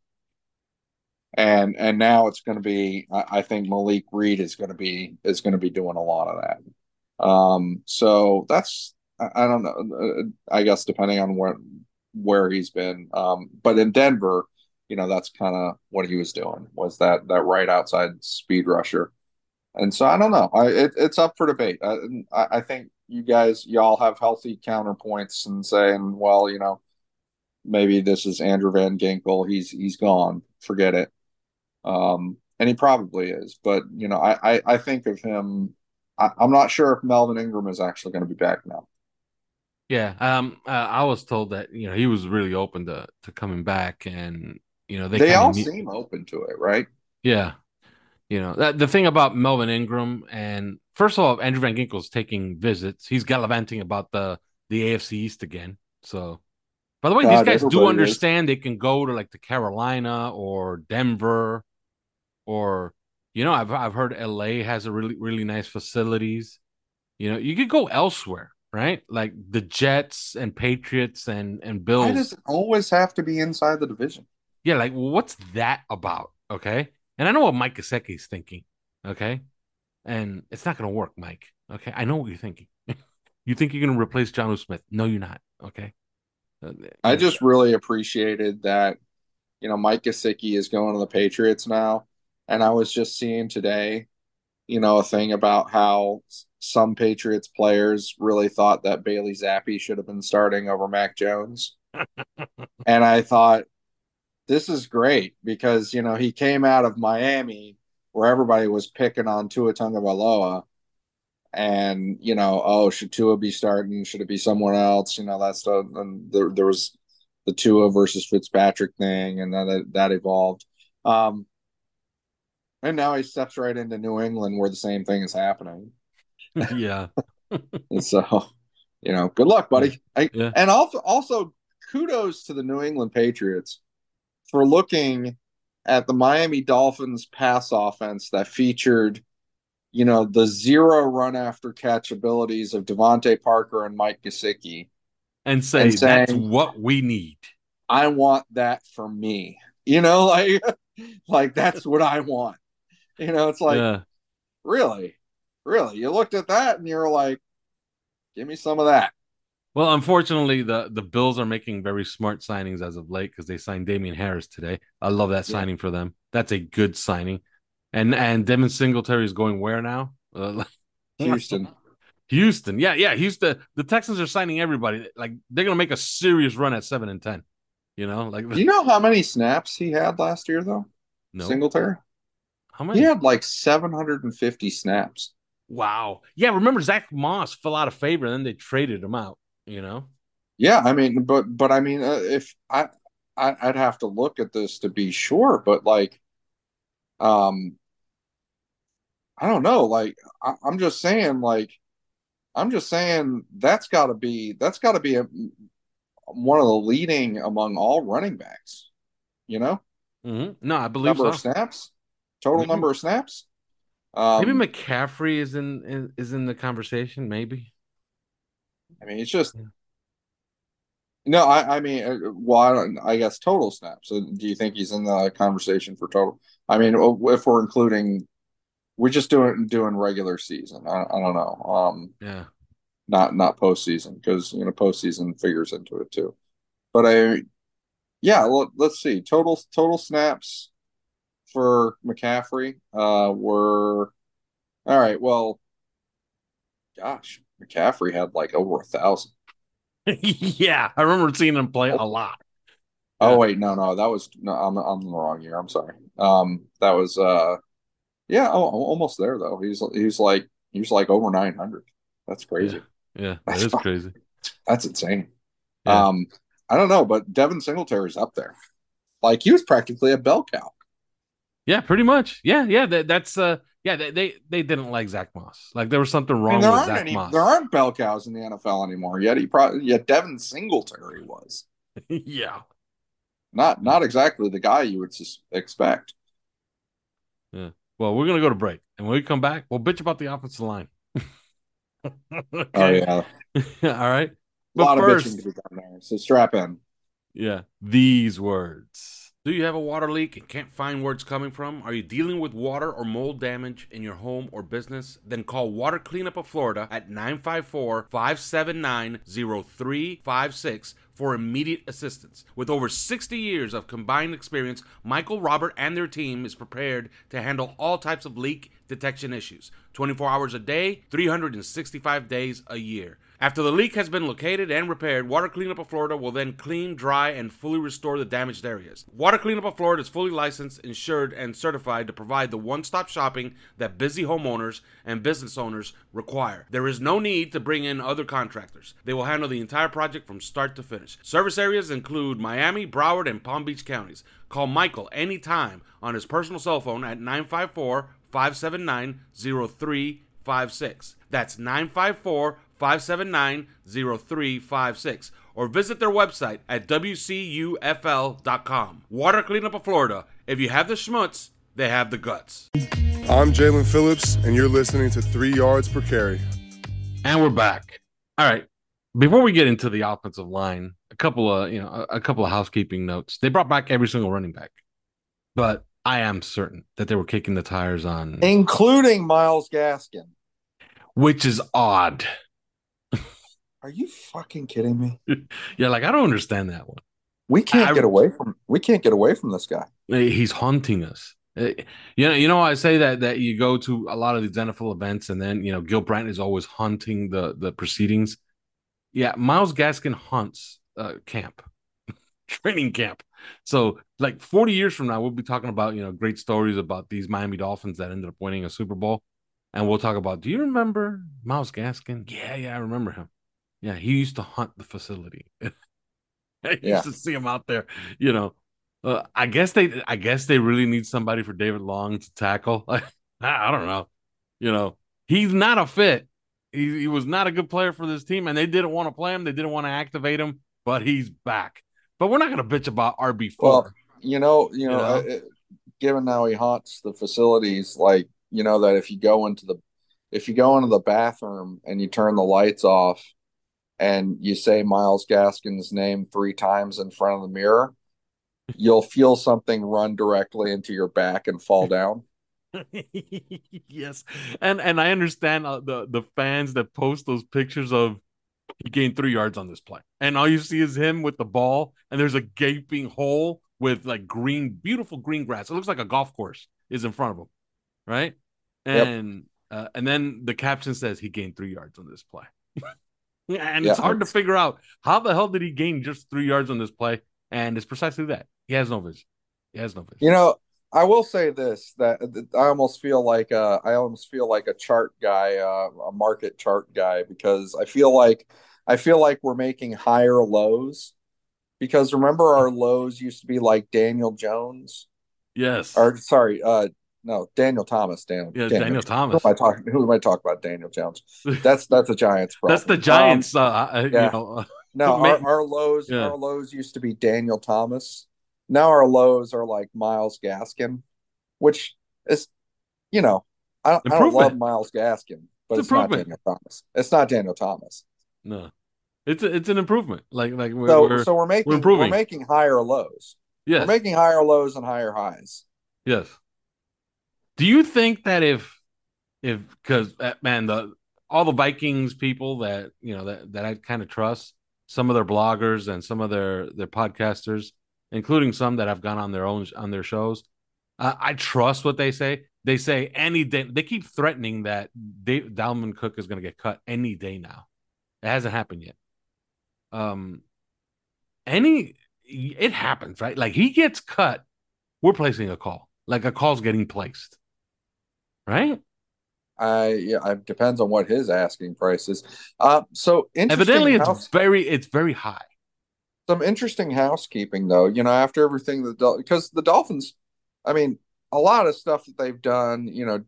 And and now it's going to be, I, think Malik Reed is going to be is going to be doing a lot of that. Um, so that's I, I don't know. I guess depending on where where he's been. Um, but in Denver, you know, that's kind of what he was doing was that that right outside speed rusher. And so I don't know. I it, it's up for debate. I, I think you guys y'all have healthy counterpoints and saying, well, you know, maybe this is Andrew Van Ginkel. He's he's gone. Forget it. Um, and he probably is. But you know, I I, I think of him. I, I'm not sure if Melvin Ingram is actually going to be back now. Yeah, um, uh, I was told that you know he was really open to to coming back, and you know they, they all seem open to it, right? Yeah, you know that the thing about Melvin Ingram and first of all, Andrew Van Ginkel's taking visits. He's gallivanting about the the AFC East again. So, by the way, God, these guys do understand is. they can go to like the Carolina or Denver, or you know, I've I've heard LA has a really really nice facilities. You know, you could go elsewhere right? Like the Jets and Patriots and and Bills. Why does it always have to be inside the division? Yeah, like what's that about? Okay, and I know what Mike Gesicki is thinking. Okay, and it's not going to work, Mike. Okay, I know what you're thinking. you think you're to replace Jonnu Smith? No, you're not. Okay. Uh, I just really appreciated that. You know, Mike Gesicki is going to the Patriots now, and I was just seeing today, you know, a thing about how some Patriots players really thought that Bailey Zappe should have been starting over Mac Jones. and I thought, this is great because, you know, he came out of Miami where everybody was picking on Tua Tagovailoa and, you know, oh, should Tua be starting? Should it be someone else? You know, that's the, and there, there was the Tua versus Fitzpatrick thing and then that, that evolved. Um, and now he steps right into New England where the same thing is happening. yeah. so, you know, good luck, buddy. I, yeah. And also, also, kudos to the New England Patriots for looking at the Miami Dolphins pass offense that featured, you know, the zero run after catch abilities of DeVante Parker and Mike Gesicki. And say and saying, that's what we need. I want that for me. You know, like like that's what I want. You know, it's like yeah. really? really, you looked at that and you're like, give me some of that. Well, unfortunately, the the Bills are making very smart signings as of late because they signed Damien Harris today. I love that yeah. signing for them. That's a good signing. And and Devin Singletary is going where now? Uh, Houston. Houston, yeah, yeah. Houston. The Texans are signing everybody. Like they're gonna make a serious run at seven and ten. You know, like. Do you know how many snaps he had last year though? No. Singletary. How many? He had like seven hundred and fifty snaps. Wow. Yeah, remember Zach Moss fell out of favor, and then they traded him out. You know. Yeah, I mean, but but I mean, uh, if I, I I'd have to look at this to be sure, but like, um, I don't know. Like, I, I'm just saying, like, I'm just saying that's got to be that's got to be a, one of the leading among all running backs. You know. Mm-hmm. No, I believe number so. of snaps, total mm-hmm. number of snaps. Um, maybe McCaffrey is in is in the conversation. Maybe. I mean, it's just. No, I, I mean, uh, well, I, don't, I guess total snaps. So do you think he's in the conversation for total? I mean, if we're including, we're just doing doing regular season. I, I don't know. Um, yeah. Not not postseason because you know postseason figures into it too. But I, yeah. Well, let's see. Total total snaps for McCaffrey uh, were all right. Well, gosh, McCaffrey had like over a thousand. yeah, I remember seeing him play a lot. Oh wait, no, no, that was no, I'm I'm in the wrong year. I'm sorry. Um, that was uh, yeah, oh, almost there though. He's he's like he's like over nine hundred. That's crazy. Yeah, yeah that That's is crazy. That's insane. Yeah. Um, I don't know, but Devin Singletary's up there. Like he was practically a bell cow. Yeah, pretty much. Yeah, yeah. That, that's uh, yeah. They, they they didn't like Zach Moss. Like there was something I wrong mean, there with aren't Zach any, Moss. there aren't bell cows in the NFL anymore. Yet he probably, yet Devin Singletary was yeah, not not exactly the guy you would sus- expect. Yeah. Well, we're gonna go to break, and when we come back, we'll bitch about the offensive line. Oh yeah, All right. a lot first, of bitching to be done there. So strap in. yeah, these words. Do you have a water leak and can't find where it's coming from? Are you dealing with water or mold damage in your home or business? Then call Water Cleanup of Florida at 954 579 0356 for immediate assistance. With over 60 years of combined experience, Michael, Robert, and their team is prepared to handle all types of leak detection issues 24 hours a day, 365 days a year. After the leak has been located and repaired, Water Cleanup of Florida will then clean, dry, and fully restore the damaged areas. Water Cleanup of Florida is fully licensed, insured, and certified to provide the one stop shopping that busy homeowners and business owners require. There is no need to bring in other contractors. They will handle the entire project from start to finish. Service areas include Miami, Broward, and Palm Beach counties. Call Michael anytime on his personal cell phone at 954 579 0356. That's 954 579 0356. Or visit their website at WCUFL.com. Water Cleanup of Florida. If you have the schmutz, they have the guts. I'm Jaelan Phillips, and you're listening to Three Yards Per Carry. And we're back. All right. Before we get into the offensive line, a couple of you know a, a couple of housekeeping notes. They brought back every single running back, but I am certain that they were kicking the tires on, including Myles Gaskin. which is odd. Are you fucking kidding me? Yeah, like I don't understand that one. We can't I- get away from we can't get away from this guy. He's haunting us. Eh, You know, you know, I say that that you go to a lot of these NFL events, and then you know, Gil Brandt is always haunting the the proceedings. Yeah, Myles Gaskin haunts uh, camp, training camp. So, like forty years from now, we'll be talking about you know great stories about these Miami Dolphins that ended up winning a Super Bowl, and we'll talk about. Do you remember Myles Gaskin? Yeah, yeah, I remember him. Yeah, he used to hunt the facility. I used Yeah. to see him out there. You know, uh, I guess they, I guess they really need somebody for David Long to tackle. I, I don't know. You know, he's not a fit. He, he was not a good player for this team, and they didn't want to play him. They didn't want to activate him, but he's back. But we're not going to bitch about RB four. Well, you know, you know, You know? uh, uh, given how he haunts the facilities, like you know that if you go into the if you go into the bathroom and you turn the lights off and you say Myles Gaskin's name three times in front of the mirror, you'll feel something run directly into your back and fall down. yes, and and I understand uh, the the fans that post those pictures of he gained three yards on this play, and all you see is him with the ball, and there's a gaping hole with like green, beautiful green grass. It looks like a golf course is in front of him, right? Yep. And uh, and then the caption says he gained three yards on this play, and Yeah. it's hard to figure out how the hell did he gain just three yards on this play, and it's precisely that he has no vision. He has no vision. You know, I will say this that that I almost feel like uh, I almost feel like a chart guy, uh, a market chart guy, because I feel like I feel like we're making higher lows. Because remember, our lows used to be like Daniel Jones, yes, or sorry, uh, no, Daniel Thomas. Daniel, yeah, Daniel, Who Thomas. am I talking? Who am I talking about? Daniel Jones. That's that's a Giants problem. That's the Um, Giants. uh, uh, yeah. You know, uh, No, our, our lows Yeah. our lows used to be Daniel Thomas. Now our lows are like Myles Gaskin, which is, you know, I, I don't love Myles Gaskin, but It's it's, not. Daniel Thomas. It's not Daniel Thomas. no, it's a, it's an improvement. Like like we're, So we're so we're making we're, improving. making higher lows. yes We're making higher lows and higher highs. yes. Do you think that if if because man the all the Vikings people that you know that that I kind of trust some of their bloggers and some of their their podcasters, including some that have gone on their own on their shows, uh, I trust what they say. They say any day. They keep threatening that Dave, Dalvin Cook is going to get cut any day now. It hasn't happened yet. Um, any it happens right. Like he gets cut, we're placing a call. Like a call's getting placed, right? I yeah, it depends on what his asking price is. Uh, so Evidently, it's house, very it's very high. Some interesting housekeeping, though. You know, after everything the because the Dolphins, I mean, a lot of stuff that they've done. You know,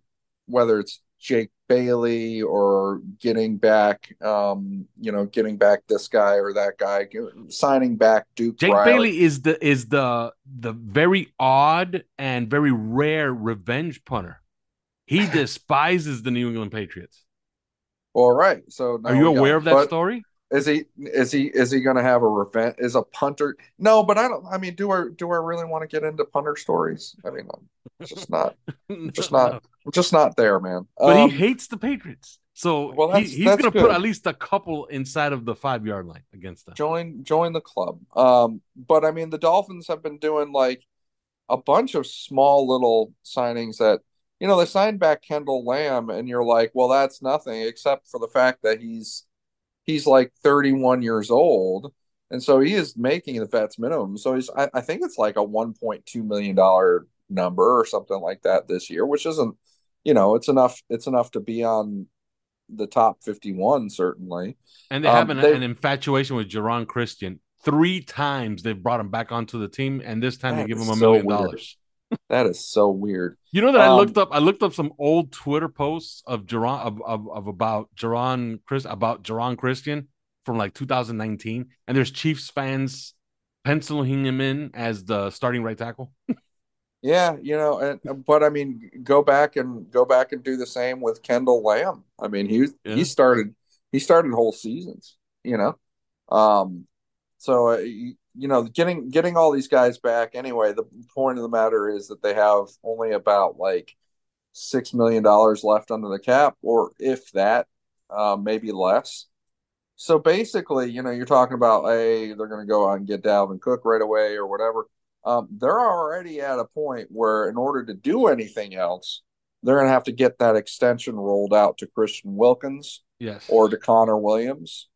whether it's Jake Bailey or getting back, um, you know, getting back this guy or that guy, signing back Duke. Jake Riley. Bailey is the is the the very odd and very rare revenge punter. He despises the New England Patriots. All right. So are you aware of that story? Is he is he is he going to have a revenge? Is a punter? No, but I don't. I mean, do I do I really want to get into punter stories? I mean, I'm just not, just not, just not there, man. But um, he hates the Patriots, so well, he, he's going to put at least a couple inside of the five yard line against them. Join join the club. Um, but I mean, the Dolphins have been doing like a bunch of small little signings that you know they signed back Kendall Lamm, and you're like, well, that's nothing except for the fact that he's he's like 31 years old and so he is making the vets minimum. So he's i, I think it's like a 1.2 million dollar number or something like that this year which isn't you know it's enough it's enough to be on the top 51 certainly. And they have um, an, an, infatuation with Geron Christian. Three times they've brought him back onto the team and this time they give him a million so dollars that is so weird. You know that um, I looked up. I looked up some old Twitter posts of Geron of, of, of about Geron Chris about Geron Christian from like 2019, and there's Chiefs fans penciling him in as the starting right tackle. yeah, you know, and, but I mean, go back and go back and do the same with Kendall Lamm. I mean, he yeah. he started he started whole seasons. You know, um, so uh, you know, getting getting all these guys back anyway. The point of the matter is that they have only about like six million dollars left under the cap, or if that, uh, maybe less. So basically, you know, you're talking about, hey, they're going to go out and get Dalvin Cook right away or whatever. Um, they're already at a point where, in order to do anything else, they're going to have to get that extension rolled out to Christian Wilkins, yes, or to Connor Williams,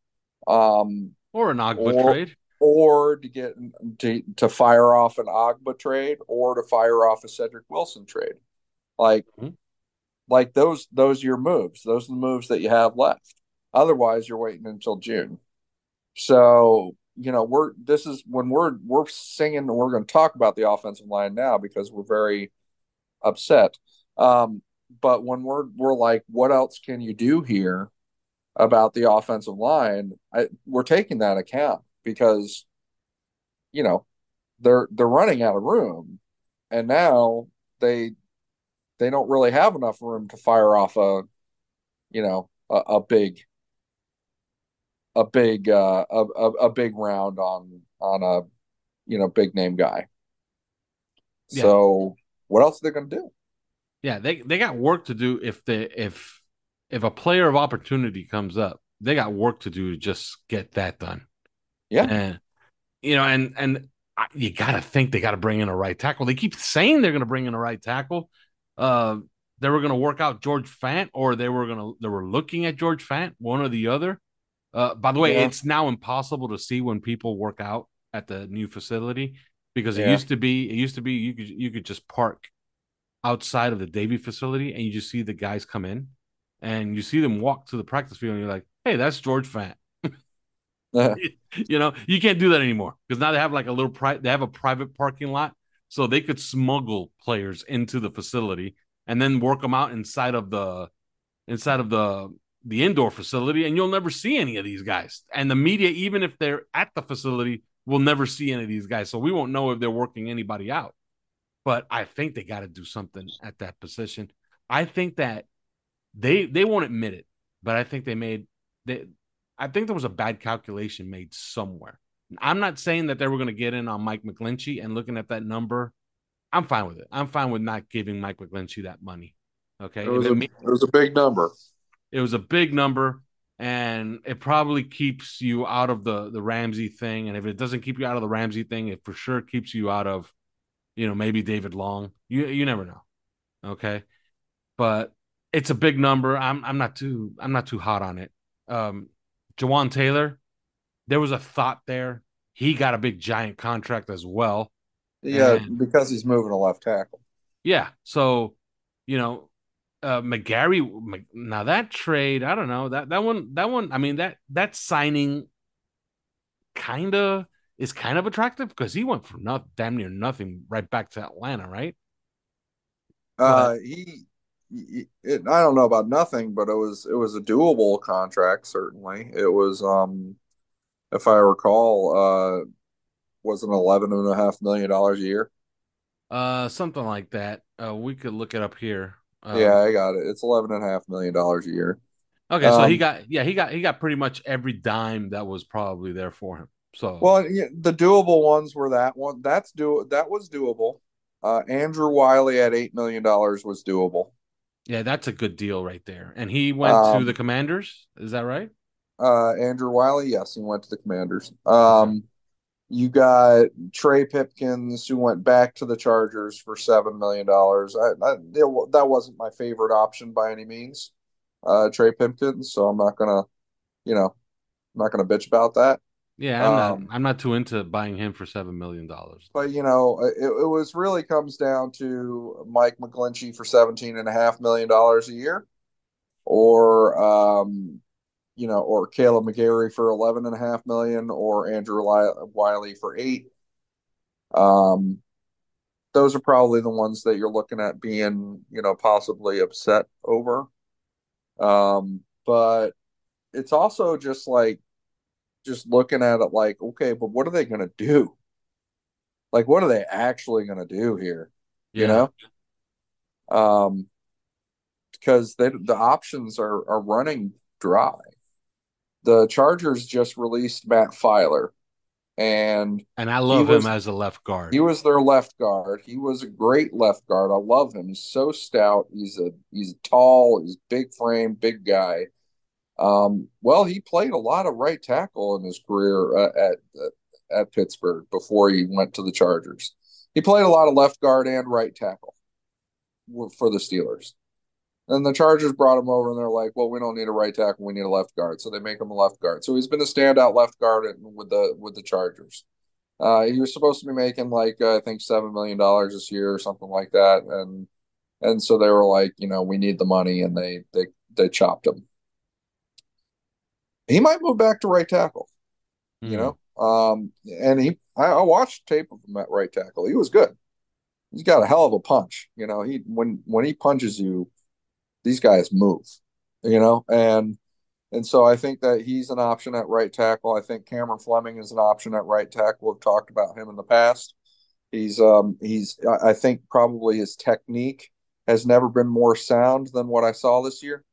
um, or an Ogbah trade or to get to, to fire off an Ogbah trade or to fire off a Cedric Wilson trade. Like mm-hmm. like those those are your moves. Those are the moves that you have left. Otherwise you're waiting until June. So, you know, we're this is when we're we're singing we're going to talk about the offensive line now because we're very upset. Um, but when we're we're like, what else can you do here about the offensive line? I, we're taking that account because you know they're they're running out of room. And now they they don't really have enough room to fire off a you know a, a big a big uh a, a, a big round on on a you know big name guy. Yeah. so what else are they going to do? Yeah they they got work to do if they if if a player of opportunity comes up they got work to do to just get that done yeah. And, you know, and and you got to think they got to bring in a right tackle. They keep saying they're going to bring in a right tackle. Uh, they were going to work out George Fant, or they were going to they were looking at George Fant, one or the other. Uh, by the way, yeah. it's now impossible to see when people work out at the new facility because it yeah. used to be it used to be you could you could just park outside of the Davie facility and you just see the guys come in and you see them walk to the practice field and you're like, hey, that's George Fant. you know, you can't do that anymore because now they have like a little private. They have a private parking lot, so they could smuggle players into the facility and then work them out inside of the inside of the the indoor facility, and you'll never see any of these guys. And the media, even if they're at the facility, will never see any of these guys. So we won't know if they're working anybody out. But I think they got to do something at that position. I think that they they won't admit it, but I think they made they I think there was a bad calculation made somewhere. I'm not saying that they were going to get in on Mike McGlinchey and looking at that number. I'm fine with it. I'm fine with not giving Mike McGlinchey that money. Okay. It was, a, it was a big number. It was a big number and it probably keeps you out of the the Ramsey thing. And if it doesn't keep you out of the Ramsey thing, it for sure keeps you out of, you know, maybe David Long. You you never know. Okay. But it's a big number. I'm I'm not too I'm not too hot on it. Um, Jawaan Taylor, there was a thought there. He got a big giant contract as well. Yeah, and, because he's moving a left tackle. Yeah. So, you know, uh, McGary. Now that trade, I don't know that that one. That one. I mean that that signing kind of is kind of attractive because he went from not damn near nothing right back to Atlanta, right? Uh, he, he it, I don't know about nothing, but it was it was a doable contract. Certainly, it was. Um, if I recall, uh, was an eleven and a half million dollars a year. Uh, something like that. Uh, we could look it up here. Um, yeah, I got it. It's eleven and a half million dollars a year. Okay, so um, he got yeah he got he got pretty much every dime that was probably there for him. So well, yeah, the doable ones were that one. That's do that was doable. Uh, Andrew Wylie at eight million dollars was doable. Yeah, that's a good deal right there. And he went um, to the Commanders. Is that right? Uh, Andrew Wylie, yes, he went to the Commanders. Um, you got Trey Pipkins, who went back to the Chargers for seven million dollars. I, I that wasn't my favorite option by any means, uh, Trey Pipkins. So I'm not gonna, you know, I'm not gonna bitch about that. Yeah, I'm um, not. I'm not too into buying him for seven million dollars. But you know, it, it was really comes down to Mike McGlinchey for seventeen and a half million dollars a year, or um, you know, or Kaleb McGary for eleven and a half million, or Andrew Wylie for eight. Um, those are probably the ones that you're looking at being, you know, possibly upset over. Um, but it's also just like just looking at it like, okay, but what are they going to do? Like, what are they actually going to do here? Yeah. You know, um, because they the options are are running dry. The Chargers just released Matt Feiler, and and I love was, him as a left guard. He was their left guard. He was a great left guard. I love him. He's so stout. He's a he's tall. He's big frame, big guy. Um, well, he played a lot of right tackle in his career uh, at uh, at Pittsburgh before he went to the Chargers. He played a lot of left guard and right tackle for the Steelers. And the Chargers brought him over, and they're like, "Well, we don't need a right tackle; we need a left guard." So they make him a left guard. So he's been a standout left guard with the with the Chargers. Uh, he was supposed to be making like uh, I think seven million dollars this year or something like that, and and so they were like, you know, we need the money, and they they they chopped him he might move back to right tackle. Mm. You hmm. know, um, and he I, I, watched tape of him at right tackle. He was good. He's got a hell of a punch. You know, he when when he punches you, these guys move. You know, and and so I think that he's an option at right tackle. I think Cameron Fleming is an option at right tackle. We've talked about him in the past. He's um he's I think probably his technique has never been more sound than what I saw this year.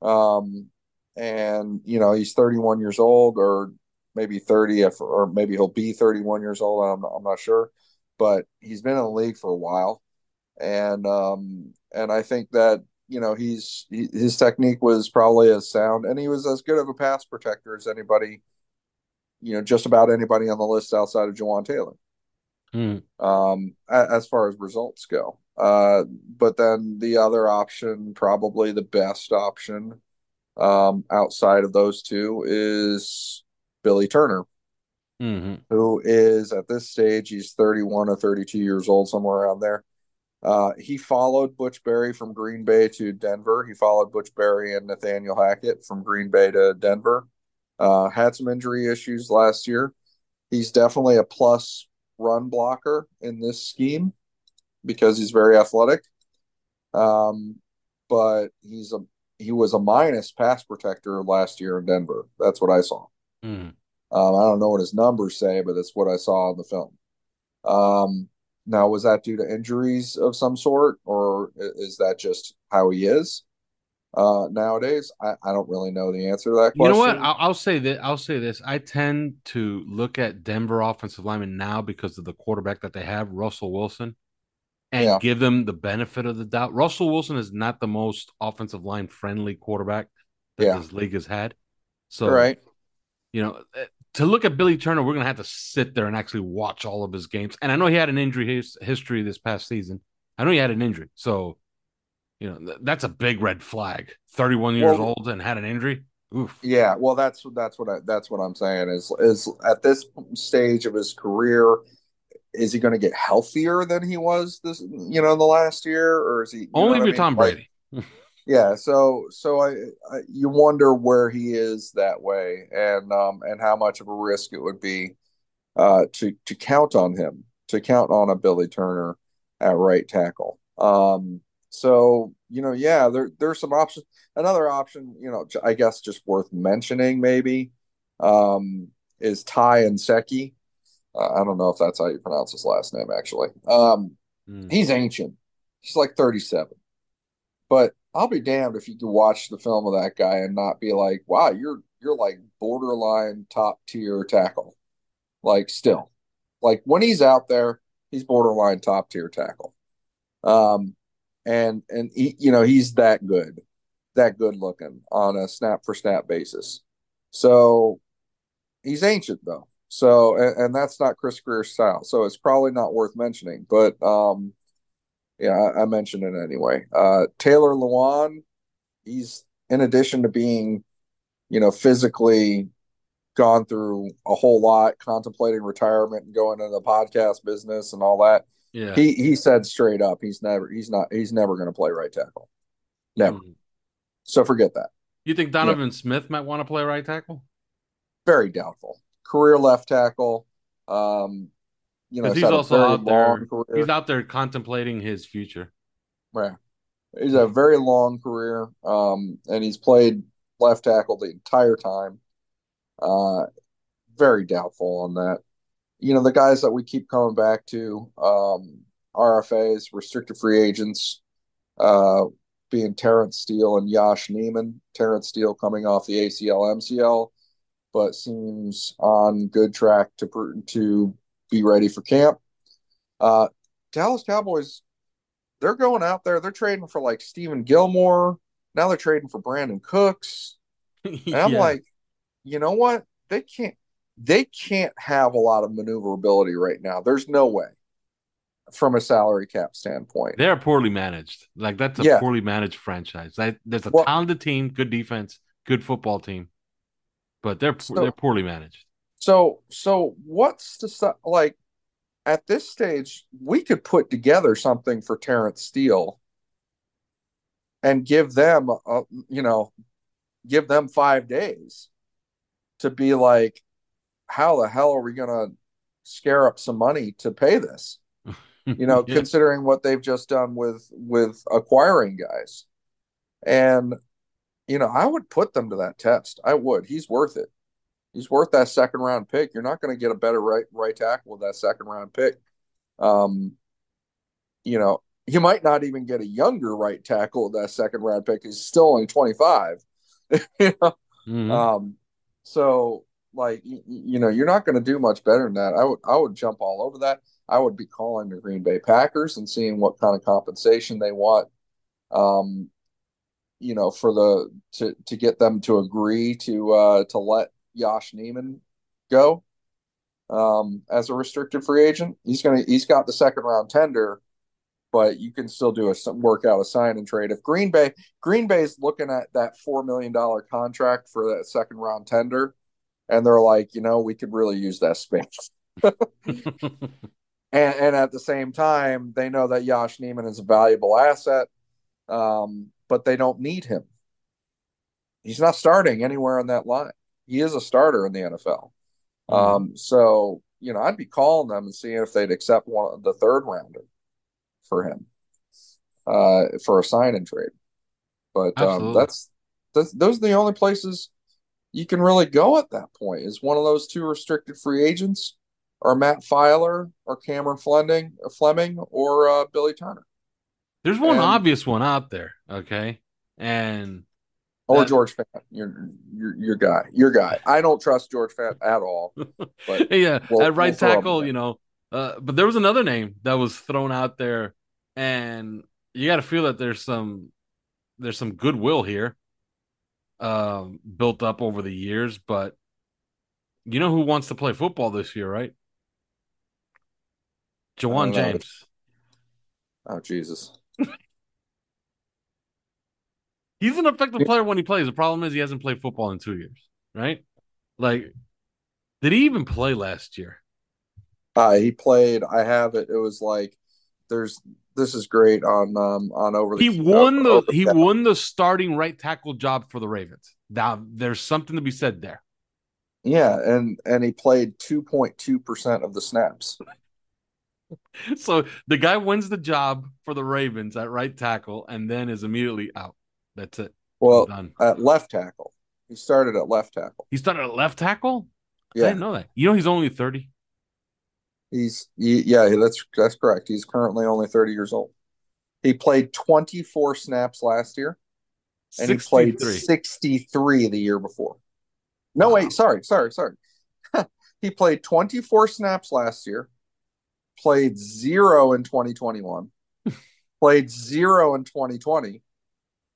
Um, and you know he's 31 years old or maybe 30 if or maybe he'll be 31 years old I'm not, I'm not sure but he's been in the league for a while. And um and I think that you know he's he, his technique was probably as sound and he was as good of a pass protector as anybody you know just about anybody on the list outside of Jawaan Taylor. Hmm. um as far as results go. Uh but then the other option probably the best option um, outside of those two is Billy Turner, mm-hmm. who is at this stage, he's 31 or 32 years old, somewhere around there. Uh, he followed Butch Barry from Green Bay to Denver. He followed Butch Barry and Nathaniel Hackett from Green Bay to Denver. Uh, had some injury issues last year. He's definitely a plus run blocker in this scheme because he's very athletic. Um, but he's a he was a minus pass protector last year in Denver. That's what I saw. Mm. Um, I don't know what his numbers say, but that's what I saw in the film. Um, now, was that due to injuries of some sort, or is that just how he is uh, nowadays? I, I don't really know the answer to that question. You know what? I'll, I'll say that. I'll say this. I tend to look at Denver offensive linemen now because of the quarterback that they have, Russell Wilson and yeah. give them the benefit of the doubt. Russell Wilson is not the most offensive line friendly quarterback that yeah. this league has had. So, right. you know, eh, to look at Billy Turner, we're going to have to sit there and actually watch all of his games. And I know he had an injury his, history this past season. I know he had an injury. So, you know, th- that's a big red flag. 31 years well, old and had an injury. Oof. Yeah, well, that's that's what I, that's what I'm saying is is at this stage of his career, is he going to get healthier than he was this you know in the last year or is he only if you're Tom Brady yeah, so so I, I you wonder where he is that way, and um and how much of a risk it would be uh to to count on him, to count on a Billy Turner at right tackle. Um, so you know, yeah, there there's some options. Another option, you know, I guess just worth mentioning maybe, um, is Ty Nsekhe. Uh, I don't know if that's how you pronounce his last name actually. Um, mm. he's ancient. He's like 37. But I'll be damned if you could watch the film of that guy and not be like, wow, you're you're like borderline top tier tackle. Like still. Like when he's out there, he's borderline top tier tackle. Um and and he, you know, he's that good, that good looking on a snap for snap basis. So he's ancient though. So and, and that's not Chris Grier's style. So it's probably not worth mentioning. But um yeah, I, I mentioned it anyway. Uh, Taylor Lewan, he's in addition to being, you know, physically gone through a whole lot, contemplating retirement and going into the podcast business and all that. Yeah. He he said straight up he's never he's not he's never going to play right tackle. Never. Mm. So forget that. You think Donovan yeah. Smith might want to play right tackle? Very doubtful. Career left tackle. Um, you know, he's also out there. Career. He's out there contemplating his future. Right. He's a very long career, um, and he's played left tackle the entire time. Uh, very doubtful on that. You know, the guys that we keep coming back to, um, RFAs, restricted free agents, uh, being Terence Steele and Yosh Nijman. Terence Steele coming off the ACL MCL, but seems on good track to to be ready for camp. Uh, Dallas Cowboys, they're going out there. They're trading for like Stephon Gilmore. Now they're trading for Brandin Cooks. And I'm yeah. like, you know what? They can't. They can't have a lot of maneuverability right now. There's no way from a salary cap standpoint. They're poorly managed. Like that's a yeah. poorly managed franchise. Like, there's a well, talented team, good defense, good football team, but they're so, they're poorly managed. So so what's the like at this stage we could put together something for Terence Steele and give them a, you know give them 5 days to be like how the hell are we going to scare up some money to pay this? You know, yeah. considering what they've just done with with acquiring guys. And you know, I would put them to that test. I would. He's worth it he's worth that second round pick. You're not going to get a better right right tackle with that second round pick. Um, you know, you might not even get a younger right tackle with that second round pick. He's still only 25. you know? Mm-hmm. Um, so like you, you know, you're not going to do much better than that. I would I would jump all over that. I would be calling the Green Bay Packers and seeing what kind of compensation they want. Um, you know, for the to to get them to agree to uh to let Josh Nijman go um, as a restricted free agent. He's gonna he's got the second round tender, but you can still do a work out a sign and trade. If Green Bay Green Bay's looking at that four million dollar contract for that second round tender, and they're like, you know, we could really use that space. and, and at the same time, they know that Josh Nijman is a valuable asset, um, but they don't need him. He's not starting anywhere on that line he is a starter in the NFL. Mm-hmm. Um, so you know, I'd be calling them and seeing if they'd accept one the third rounder for him uh, for a sign and trade. But um, that's, that's those are the only places you can really go at that point. Is one of those two restricted free agents, or Matt Feiler, or Cameron Fleming, Fleming, or uh, Billy Turner. There's one and, obvious one out there, okay, and or George Fant, your your your guy, your guy. I don't trust George Fant at all. But yeah, we'll, at right we'll tackle, you know. Uh, but there was another name that was thrown out there, and you got to feel that there's some there's some goodwill here, um, built up over the years. But you know who wants to play football this year, right? Ja'Wuan James. Oh Jesus. He's an effective player when he plays. The problem is he hasn't played football in two years, right? Like, did he even play last year? Uh, he played. I have it. It was like there's this is great on um on over the He won the over he won the starting right tackle job for the Ravens. Now there's something to be said there. yeah and and he played 2.2 percent of the snaps So the guy wins the job for the Ravens at right tackle and then is immediately out. That's it. well at left tackle he started at left tackle He started at left tackle. I yeah didn't know that. You know he's only thirty. he's he, yeah that's that's correct he's currently only 30 years old he played 24 snaps last year and he played 63. 63 the year before no Wow. wait sorry sorry sorry he played 24 snaps last year played zero in 2021 played zero in 2020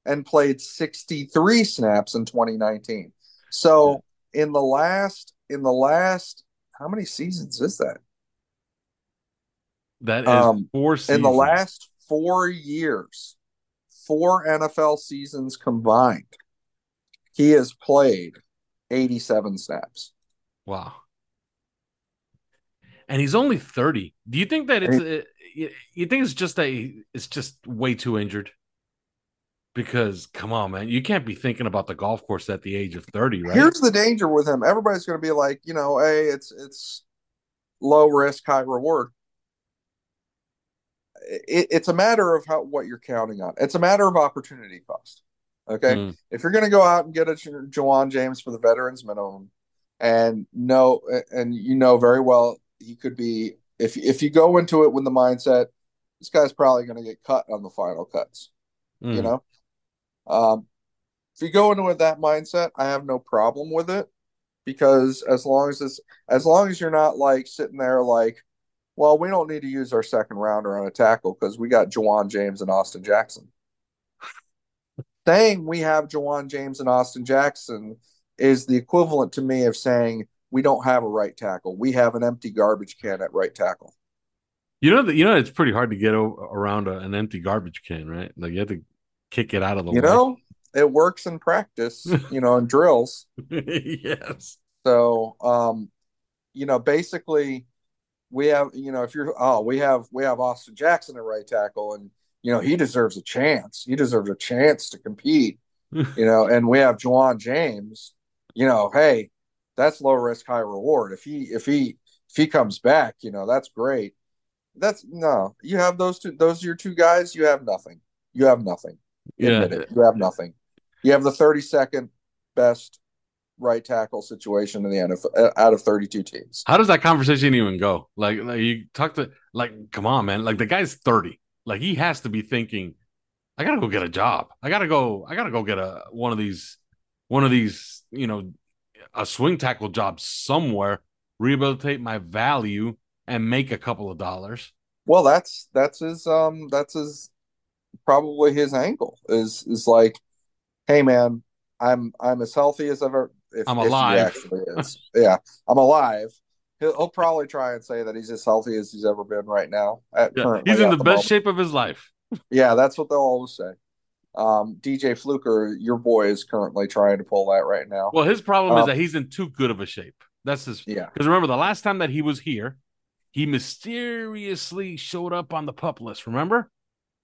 and played 63 snaps in 2019 so in the last in the last how many seasons is that That is Um, four in the last four years, four NFL seasons combined, he has played 87 snaps. Wow. And he's only 30. Do you think that it's you, think it's just that he, it's just way too injured? Because come on, man, you can't be thinking about the golf course at the age of 30, right? Here's the danger with him. Everybody's going to be like, you know, hey, it's it's low risk, high reward. It, it's a matter of how what you're counting on. It's a matter of opportunity cost. Okay, Mm. if you're going to go out and get a Ja'Wuan James for the veterans minimum, and know and you know very well he could be if if you go into it with the mindset, this guy's probably going to get cut on the final cuts. Mm. You know, um, if you go into it with that mindset, I have no problem with it because as long as this, as long as you're not like sitting there like, well, we don't need to use our second rounder on a tackle because we got Ja'Wuan James and Austin Jackson. saying we have Ja'Wuan James and Austin Jackson is the equivalent to me of saying we don't have a right tackle. We have an empty garbage can at right tackle. You know that you know it's pretty hard to get o- around a, an empty garbage can, right? Like you have to kick it out of the You way. know, it works in practice, you know, in drills. yes. So, um, you know, basically, we have, you know, if you're, oh, we have, we have Austin Jackson at right tackle, and you know, he deserves a chance. He deserves a chance to compete. you know, and we have Ja'Wuan James. You know, hey, that's low risk, high reward. If he, if he, if he comes back, you know, that's great. That's no, you have those two. Those are your two guys. You have nothing. You have nothing. Yeah. You have nothing. You have the 32nd best right tackle situation in the NFL uh, out of 32 teams. How does that conversation even go? Like, like you talk to like, come on, man. Like the guy's 30. Like he has to be thinking, I gotta go get a job. I gotta go, I gotta go get a one of these, one of these, you know, a swing tackle job somewhere, rehabilitate my value and make a couple of dollars. Well, that's that's his um that's his probably his angle is is like, hey man, I'm I'm as healthy as ever. If, I'm alive. actually is. yeah, I'm alive. He'll, he'll probably try and say that he's as healthy as he's ever been right now. At Yeah. He's in at the best moment. shape of his life. Yeah, that's what they'll always say. Um, DJ Fluker, your boy, is currently trying to pull that right now. Well, his problem is Um, that he's in too good of a shape. That's his yeah, Because remember, the last time that he was here, he mysteriously showed up on the pup list. Remember?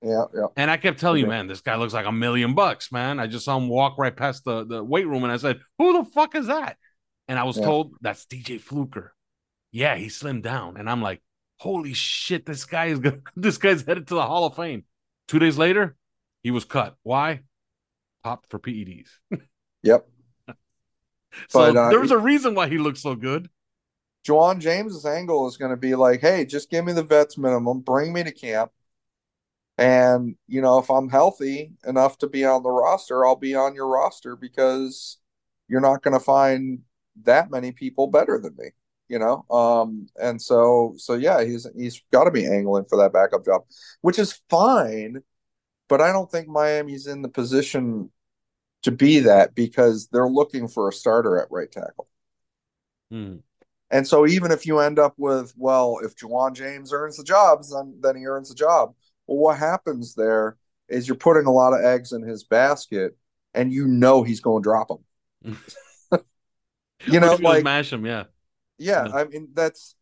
yeah, yeah. And I kept telling you, man, this guy looks like a million bucks, man. I just saw him walk right past the, the weight room and I said, Who the fuck is that? And I was Yeah. told that's DJ Fluker. Yeah, he slimmed down. And I'm like, holy shit, this guy is good. This guy's headed to the Hall of Fame. Two days later, he was cut. Why? Popped for PEDs. Yep. So But, uh, there was a reason why he looked so good. Ja'Wuan James's angle is going to be like, hey, just give me the vets minimum, bring me to camp. And, you know, if I'm healthy enough to be on the roster, I'll be on your roster because you're not going to find that many people better than me, you know? Um, and so, so yeah, he's, he's got to be angling for that backup job, which is fine. But I don't think Miami's in the position to be that because they're looking for a starter at right tackle. Hmm. And so even if you end up with, well, if Ja'Wuan James earns the jobs, then then he earns the job. Well, what happens there is you're putting a lot of eggs in his basket, and you know he's going to drop them. you know, like mash him, yeah. yeah, Yeah. I mean that's,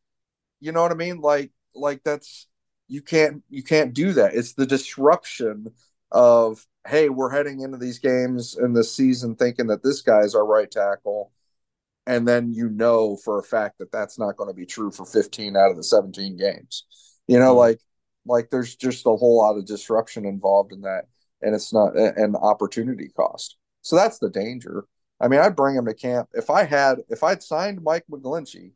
you know what I mean, like like that's you can't you can't do that. It's the disruption of hey, we're heading into these games in this season thinking that this guy's our right tackle, and then you know for a fact that that's not going to be true for 15 out of the 17 games. You know, mm-hmm. like like there's just a whole lot of disruption involved in that, and it's not an opportunity cost. So that's the danger. I mean, I'd bring him to camp if I had if I'd signed Mike McGlinchey.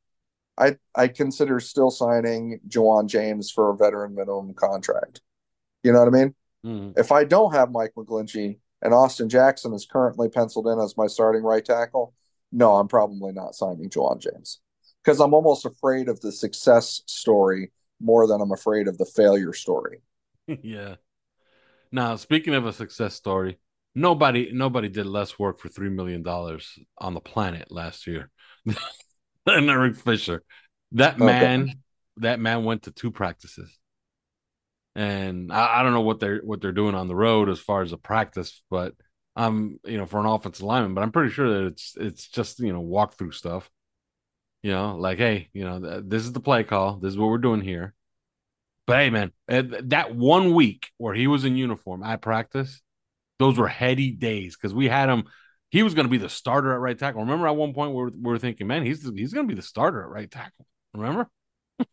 I I consider still signing Ja'Wuan James for a veteran minimum contract. You know what I mean? Mm-hmm. If I don't have Mike McGlinchey and Austin Jackson is currently penciled in as my starting right tackle, no, I'm probably not signing Ja'Wuan James because I'm almost afraid of the success story more than I'm afraid of the failure story. yeah. Now, speaking of a success story, nobody nobody did less work for three million dollars on the planet last year than Eric Fisher. That man, that man went to two practices and I, I, don't know what they're what they're doing on the road as far as a practice, but I'm you know for an offensive lineman, but I'm pretty sure that it's it's just you know walk through stuff. You know, like hey, you know this is the play call. This is what we're doing here. But hey, man, eh, that one week where he was in uniform at practice, those were heady days because we had him. He was going to be the starter at right tackle. Remember, at one point we were, we were thinking, man, he's he's going to be the starter at right tackle. Remember?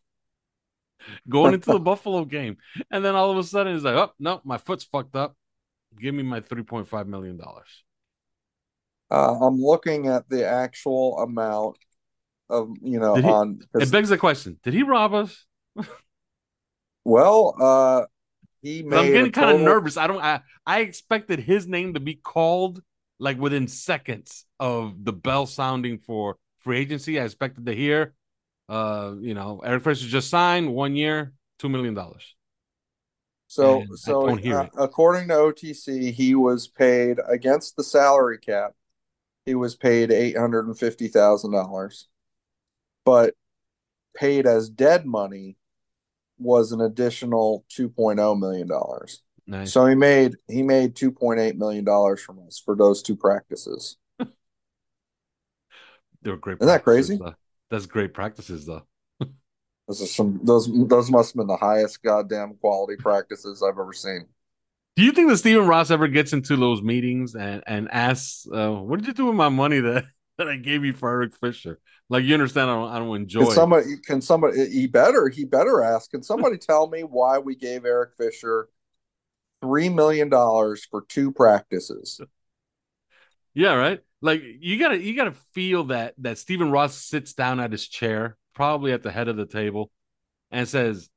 going into the Buffalo game. And then all of a sudden he's like, oh, no, my foot's fucked up. Give me my $3.5 million. Uh, I'm looking at the actual amount of, you know, he, on. It begs the question Did he rob us? well, uh, he made. I'm getting kind of nervous. I don't. I, I expected his name to be called like within seconds of the bell sounding for free agency. I expected to hear uh, you know, Eric Fisher just signed one year, two million dollars. So, and so uh, according to OTC, he was paid against the salary cap. He was paid eight hundred and fifty thousand dollars, but paid as dead money was an additional two point oh million dollars. Nice. So he made he made two point eight million dollars from us for those two practices. they were great. Isn't that crazy? Though. That's great practices, though. those are some those those must have been the highest goddamn quality practices I've ever seen. Do you think that Stephen Ross ever gets into those meetings and and asks, uh, "What did you do with my money that that I gave you for Eric Fisher?" Like you understand, I don't, I don't enjoy. Can somebody can somebody he better he better ask? Can somebody tell me why we gave Eric Fisher three million dollars for two practices? Yeah, right. Like you gotta you gotta feel that that Stephen Ross sits down at his chair, probably at the head of the table, and says,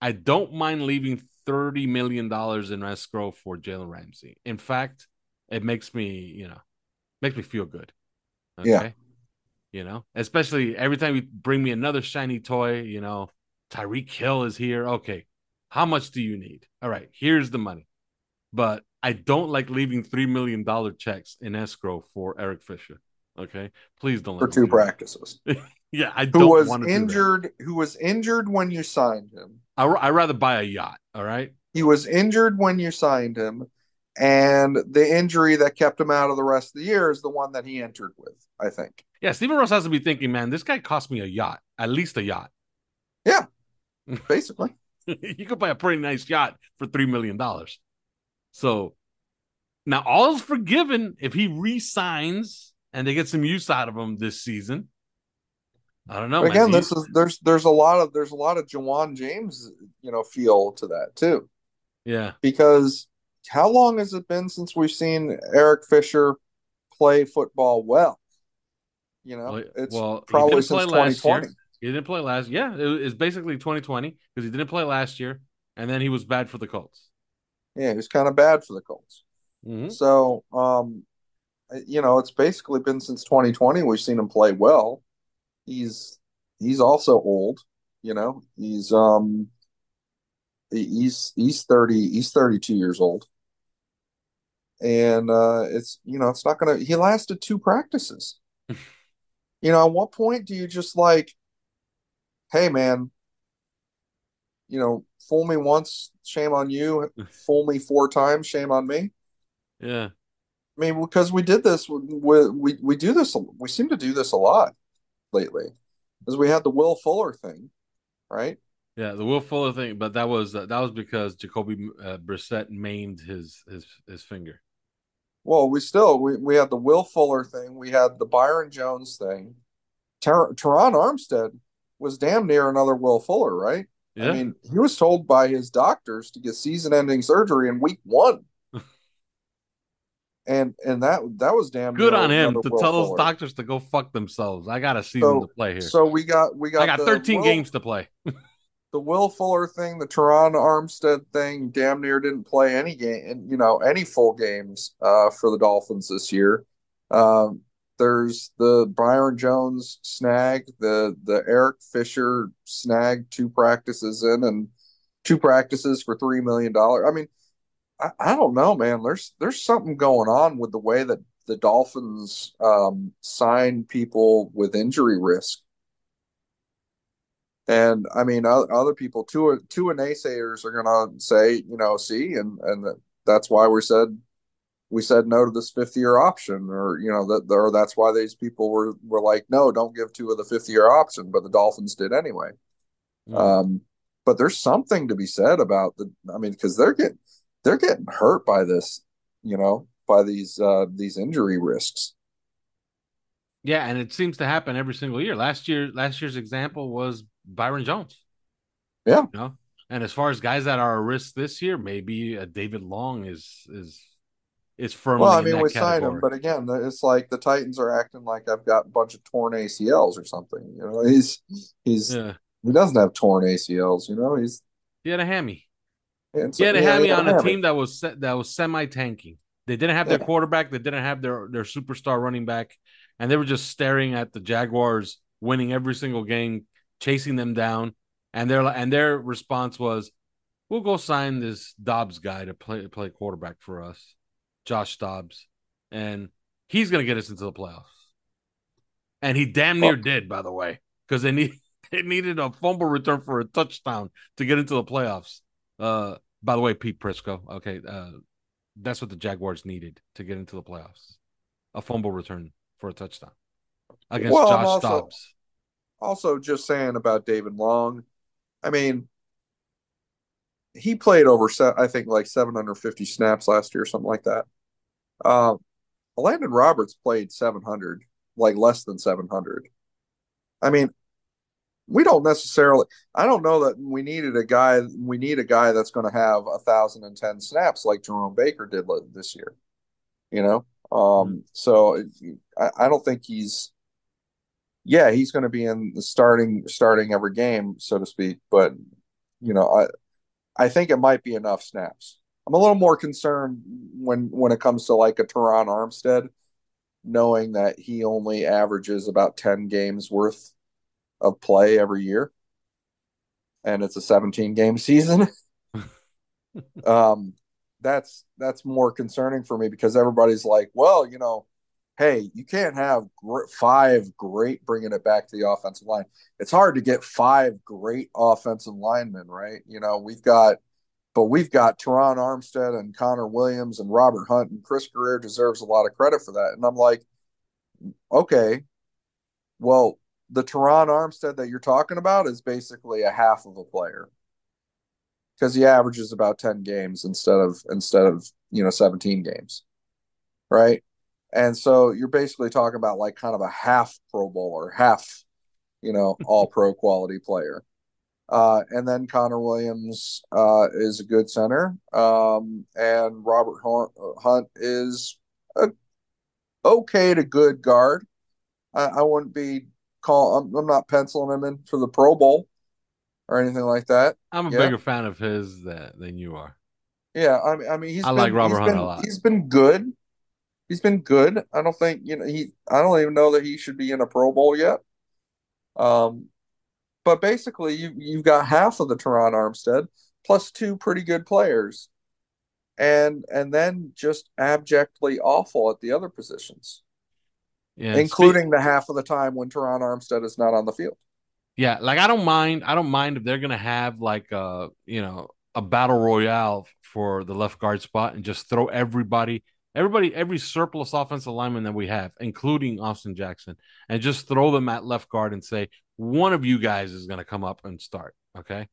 "I don't mind leaving thirty million dollars in escrow for Jalen Ramsey. In fact, it makes me you know makes me feel good. Okay? Yeah, you know, especially every time you bring me another shiny toy. You know, Tyreek Hill is here. Okay, how much do you need? All right, here's the money, but I don't like leaving three million dollar checks in escrow for Eric Fisher. Okay, please don't for two practices. yeah, I who was injured. Who was injured when you signed him? I I rather buy a yacht. All right. He was injured when you signed him, and the injury that kept him out of the rest of the year is the one that he entered with. I think. Yeah, Stephen Ross has to be thinking, man, this guy cost me a yacht, at least a yacht. Yeah, basically. you could buy a pretty nice yacht for three million dollars. So now all's forgiven if he re-signs and they get some use out of him this season. I don't know. again, this is there's there's a lot of there's a lot of Ja'Wuan James, you know, feel to that too. Yeah. Because how long has it been since we've seen Eric Fisher play football well? You know, well, it's well, probably since 2020. He didn't play last. Yeah, it was basically 2020 because he didn't play last year, and then he was bad for the Colts. Yeah, he was kind of bad for the Colts. Mm-hmm. So, um, you know, it's basically been since 2020 we've seen him play well. He's he's also old. You know, he's um he's he's 30 he's 32 years old and uh it's you know it's not gonna he lasted two practices you know at what point do you just like hey man you know fool me once, shame on you. fool me four times, shame on me. Yeah. I mean, because we did this, we, we, we do this, we seem to do this a lot lately. Because we had the Will Fuller thing, right? Yeah, the Will Fuller thing, but that was uh, that was because Jacoby uh, Brissett maimed his his his finger. Well, we still we, we had the Will Fuller thing, we had the Byron Jones thing. Ter- Terron Armstead was damn near another Will Fuller, right? Yeah, I mean, he was told by his doctors to get season-ending surgery in week one, and and that that was damn good on him to tell those doctors to go fuck themselves. I got a season So- to play here. So we got we got I got 13 Will- games to play. the Will Fuller thing, the Terron Armstead thing, damn near didn't play any game, you know, any full games uh, for the Dolphins this year. Um, there's the Byron Jones snag, the the Eric Fisher snag, two practices in and two practices for three million dollars. I mean, I, I don't know, man. There's there's something going on with the way that the Dolphins um, sign people with injury risk. And I mean, other people, two two naysayers are gonna say, you know, see, and and that- that's why we said we said no to this fifth year option, or you know, that or that's why these people were were like, no, don't give two of the fifth year option, but the Dolphins did anyway. Mm. Um, but there's something to be said about the, I mean, because they're getting they're getting hurt by this, you know, by these uh these injury risks. Yeah, and it seems to happen every single year. Last year, last year's example was Byron Jones. Yeah. You know? And as far as guys that are a risk this year, maybe uh, David Long is is is firmly Well, I mean, we signed him, but again, it's like the Titans are acting like I've got a bunch of torn ACLs or something. You know, he's he's yeah, he doesn't have torn ACLs. You know, he's he had a hammy. and He had a yeah, hammy on a hammy. team that was that was semi tanking. They didn't have their Yeah. quarterback. They didn't have their their superstar running back, and they were just staring at the Jaguars winning every single game, chasing them down. And their and their response was, "We'll go sign this Dobbs guy to play play quarterback for us, Josh Dobbs, and he's gonna get us into the playoffs." And he damn near Well- did, by the way, because they need they needed a fumble return for a touchdown to get into the playoffs. Uh, by the way, Pete Prisco. Okay, uh, that's what the Jaguars needed to get into the playoffs. A fumble return for a touchdown against Well, Josh also- Dobbs. Also, just saying about David Long, I mean, he played over, I think, like 750 snaps last year, or something like that. Uh, Elandon Roberts played 700, like less than 700. I mean, we don't necessarily. I don't know that we needed a guy. We need a guy that's going to have a thousand and ten snaps like Jerome Baker did this year. You know, um, so I, I don't think he's yeah, he's going to be in the starting starting every game, so to speak. But you know, I think it might be enough snaps. I'm a little more concerned when when it comes to like a Terron Armstead, knowing that he only averages about ten games worth of play every year, and it's a 17 game season. um, that's that's more concerning for me because everybody's like, well, you know, hey, you can't have five great bringing it back to the offensive line. It's hard to get five great offensive linemen, right? You know, we've got, but we've got Terron Armstead and Connor Williams and Robert Hunt and Chris Grier deserves a lot of credit for that. And I'm like, okay, well, the Terron Armstead that you're talking about is basically a half of a player because he averages about 10 games instead of instead of you know 17 games right and so you're basically talking about like kind of a half pro bowler half you know all pro quality player uh, and then connor williams uh, is a good center um, and robert hunt, is a okay to good guard i, I wouldn't be call I'm, I'm not penciling him in for the pro bowl or anything like that I'm a Yeah. bigger fan of his than, than you are. Yeah, I mean, I mean, he's I been, like Robert Hunt been, a lot. He's been good. He's been good. I don't think you know he. I don't even know that he should be in a Pro Bowl yet. Um, but basically, you you've got half of the Terron Armstead plus two pretty good players, and and then just abjectly awful at the other positions, Yeah, including the half of the time when Terron Armstead is not on the field. Yeah, like I don't mind. I don't mind if they're gonna have like a you know a battle royale for the left guard spot and just throw everybody, everybody, every surplus offensive lineman that we have, including Austin Jackson, and just throw them at left guard and say one of you guys is gonna come up and start. Okay,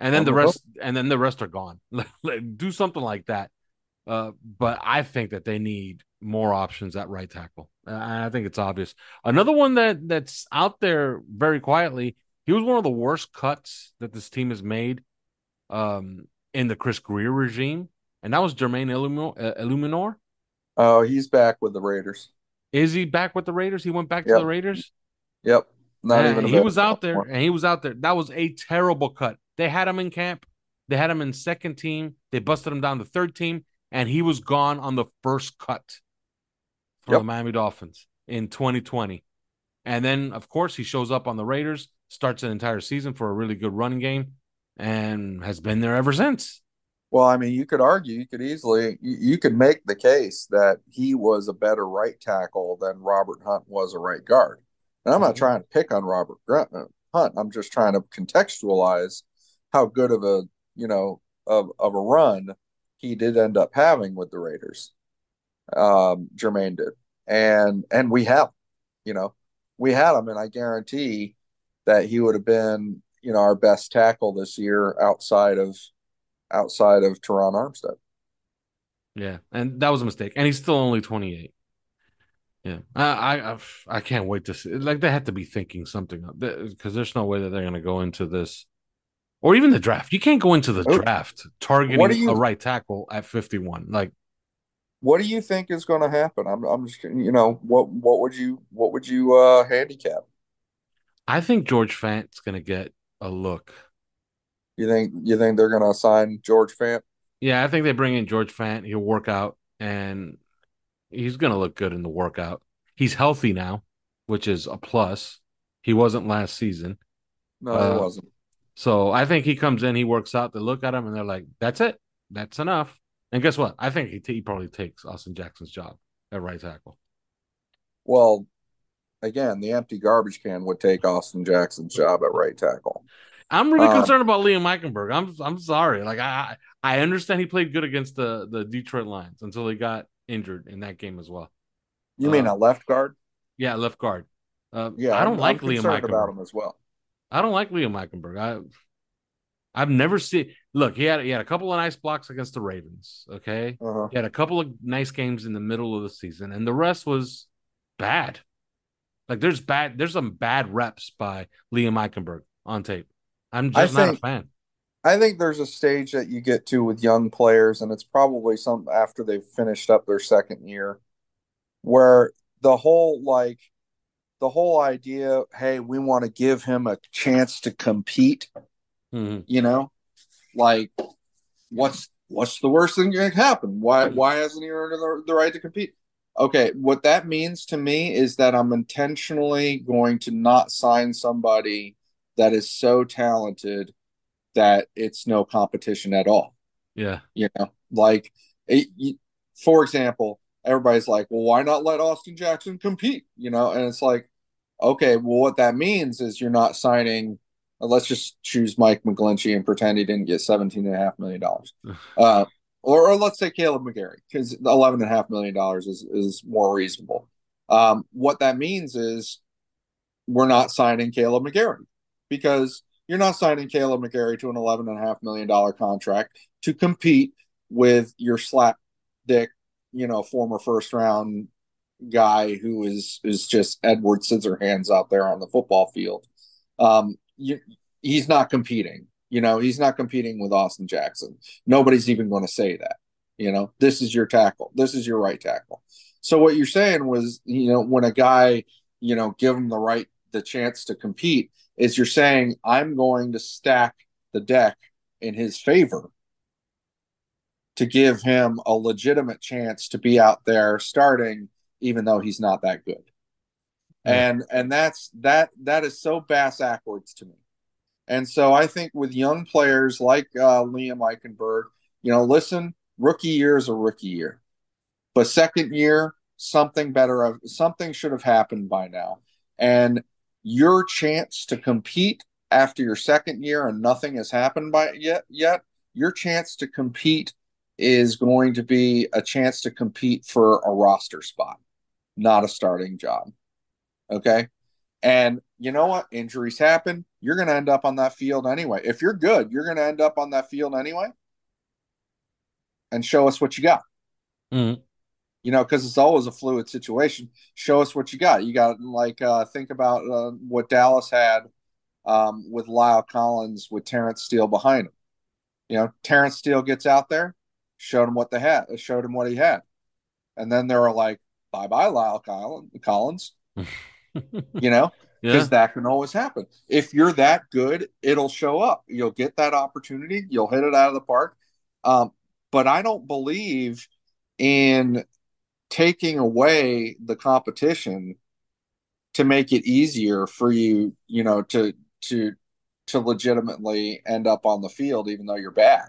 and then the rest, and then the rest are gone. Do something like that. Uh, but I think that they need more options at right tackle. I think it's obvious. Another one that that's out there very quietly. He was one of the worst cuts that this team has made um, in the Chris Grier regime, and that was Jermaine Eluemunor. Uh, oh, he's back with the Raiders. Is he back with the Raiders? He went back yep. to the Raiders. Yep. Not and even. He was out there, and he was out there. That was a terrible cut. They had him in camp. They had him in second team. They busted him down to third team, and he was gone on the first cut for yep. the Miami Dolphins in 2020. And then, of course, he shows up on the Raiders, starts an entire season for a really good running game, and has been there ever since. Well, I mean, you could argue, you could easily, you could make the case that he was a better right tackle than Robert Hunt was a right guard. And I'm not mm-hmm. trying to pick on Robert uh, Hunt. I'm just trying to contextualize how good of a, you know, of, of a run he did end up having with the Raiders. Um, Jermaine did. And, and we have, you know, we had him, and I guarantee that he would have been, you know, our best tackle this year outside of outside of Terron Armstead. Yeah, and that was a mistake, and he's still only 28. Yeah, I I I can't wait to see. Like they have to be thinking something up because there's no way that they're going to go into this, or even the draft. You can't go into the oh, draft targeting you, a right tackle at 51. Like, what do you think is going to happen? I'm I'm just you know what what would you what would you uh handicap? I think George Fant's going to get a look. You think you think they're going to assign George Fant? Yeah, I think they bring in George Fant. He'll work out, and he's going to look good in the workout. He's healthy now, which is a plus. He wasn't last season. No, uh, he wasn't. So I think he comes in, he works out. They look at him, and they're like, "That's it. That's enough." And guess what? I think he, t- he probably takes Austin Jackson's job at right tackle. Well, again, the empty garbage can would take Austin Jackson's job at right tackle. I'm really uh, concerned about Liam Eichenberg. I'm I'm sorry. Like I I understand he played good against the the Detroit Lions until he got injured in that game as well. You mean uh, a left guard? Yeah, left guard. Uh, yeah, I don't I'm, like I'm Liam Eichenberg about him as well. I don't like Liam Eichenberg. I I've never seen. Look, he had he had a couple of nice blocks against the Ravens. Okay, uh-huh. he had a couple of nice games in the middle of the season, and the rest was bad. Like there's bad, there's some bad reps by Liam Eichenberg on tape. I'm just I not think, a fan. I think there's a stage that you get to with young players, and it's probably some after they've finished up their second year, where the whole like the whole idea, hey, we want to give him a chance to compete Mm-hmm. You know, like what's what's the worst thing that can happen? Why why hasn't he earned the, the right to compete? Okay, what that means to me is that I'm intentionally going to not sign somebody that is so talented that it's no competition at all. Yeah. You know, like, it, for example, everybody's like, well, why not let Austin Jackson compete? You know, and it's like, okay, well, what that means is you're not signing let's just choose Mike McGlinchey and pretend he didn't get seventeen and a half million dollars. Uh, or, or let's say Kaleb McGary, because eleven and a half million dollars is, is more reasonable. Um, what that means is we're not signing Kaleb McGary because you're not signing Kaleb McGary to an eleven and a half million dollar contract to compete with your slap dick, you know, former first round guy who is is just Edward Scissorhands out there on the football field. Um, you, he's not competing. You know, he's not competing with Austin Jackson. Nobody's even going to say that. You know, this is your tackle. This is your right tackle. So what you're saying was, you know, when a guy, you know, give him the right the chance to compete, is you're saying I'm going to stack the deck in his favor to give him a legitimate chance to be out there starting, even though he's not that good. And and that's that that is so bass backwards to me. And so I think with young players like uh, Liam Eichenberg, you know, listen, rookie year is a rookie year, but second year something better of something should have happened by now, and your chance to compete after your second year and nothing has happened by yet yet your chance to compete is going to be a chance to compete for a roster spot not a starting job Okay. And you know what? Injuries happen. You're going to end up on that field anyway. If you're good, you're going to end up on that field anyway. And show us what you got. Mhm. You know, because it's always a fluid situation. Show us what you got. You got like uh, think about uh, what Dallas had um, with La'el Collins with Terence Steele behind him. You know, Terence Steele gets out there, showed him what they had, showed him what he had, and then they were like, "Bye bye, La'el Collins." You know, yeah. because that can always happen. If you're that good, it'll show up. You'll get that opportunity. You'll hit it out of the park. Um, but I don't believe in taking away the competition to make it easier for you, you know, to to to legitimately end up on the field, even though you're bad.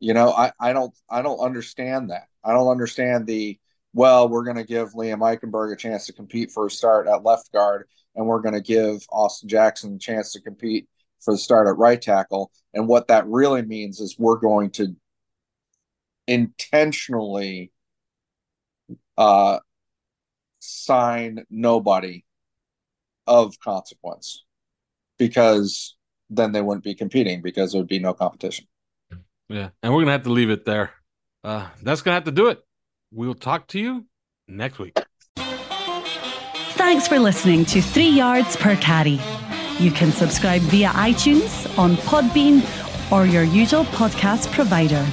You know, I, I don't I don't understand that. I don't understand the well, we're going to give Liam Eichenberg a chance to compete for a start at left guard, and we're going to give Austin Jackson a chance to compete for the start at right tackle. And what that really means is we're going to intentionally uh, sign nobody of consequence because then they wouldn't be competing because there would be no competition. Yeah, and we're gonna have to leave it there. Uh, that's gonna have to do it. We'll talk to you next week. Thanks for listening to Three Yards Per Carry. You can subscribe via iTunes, on Podbean, or your usual podcast provider.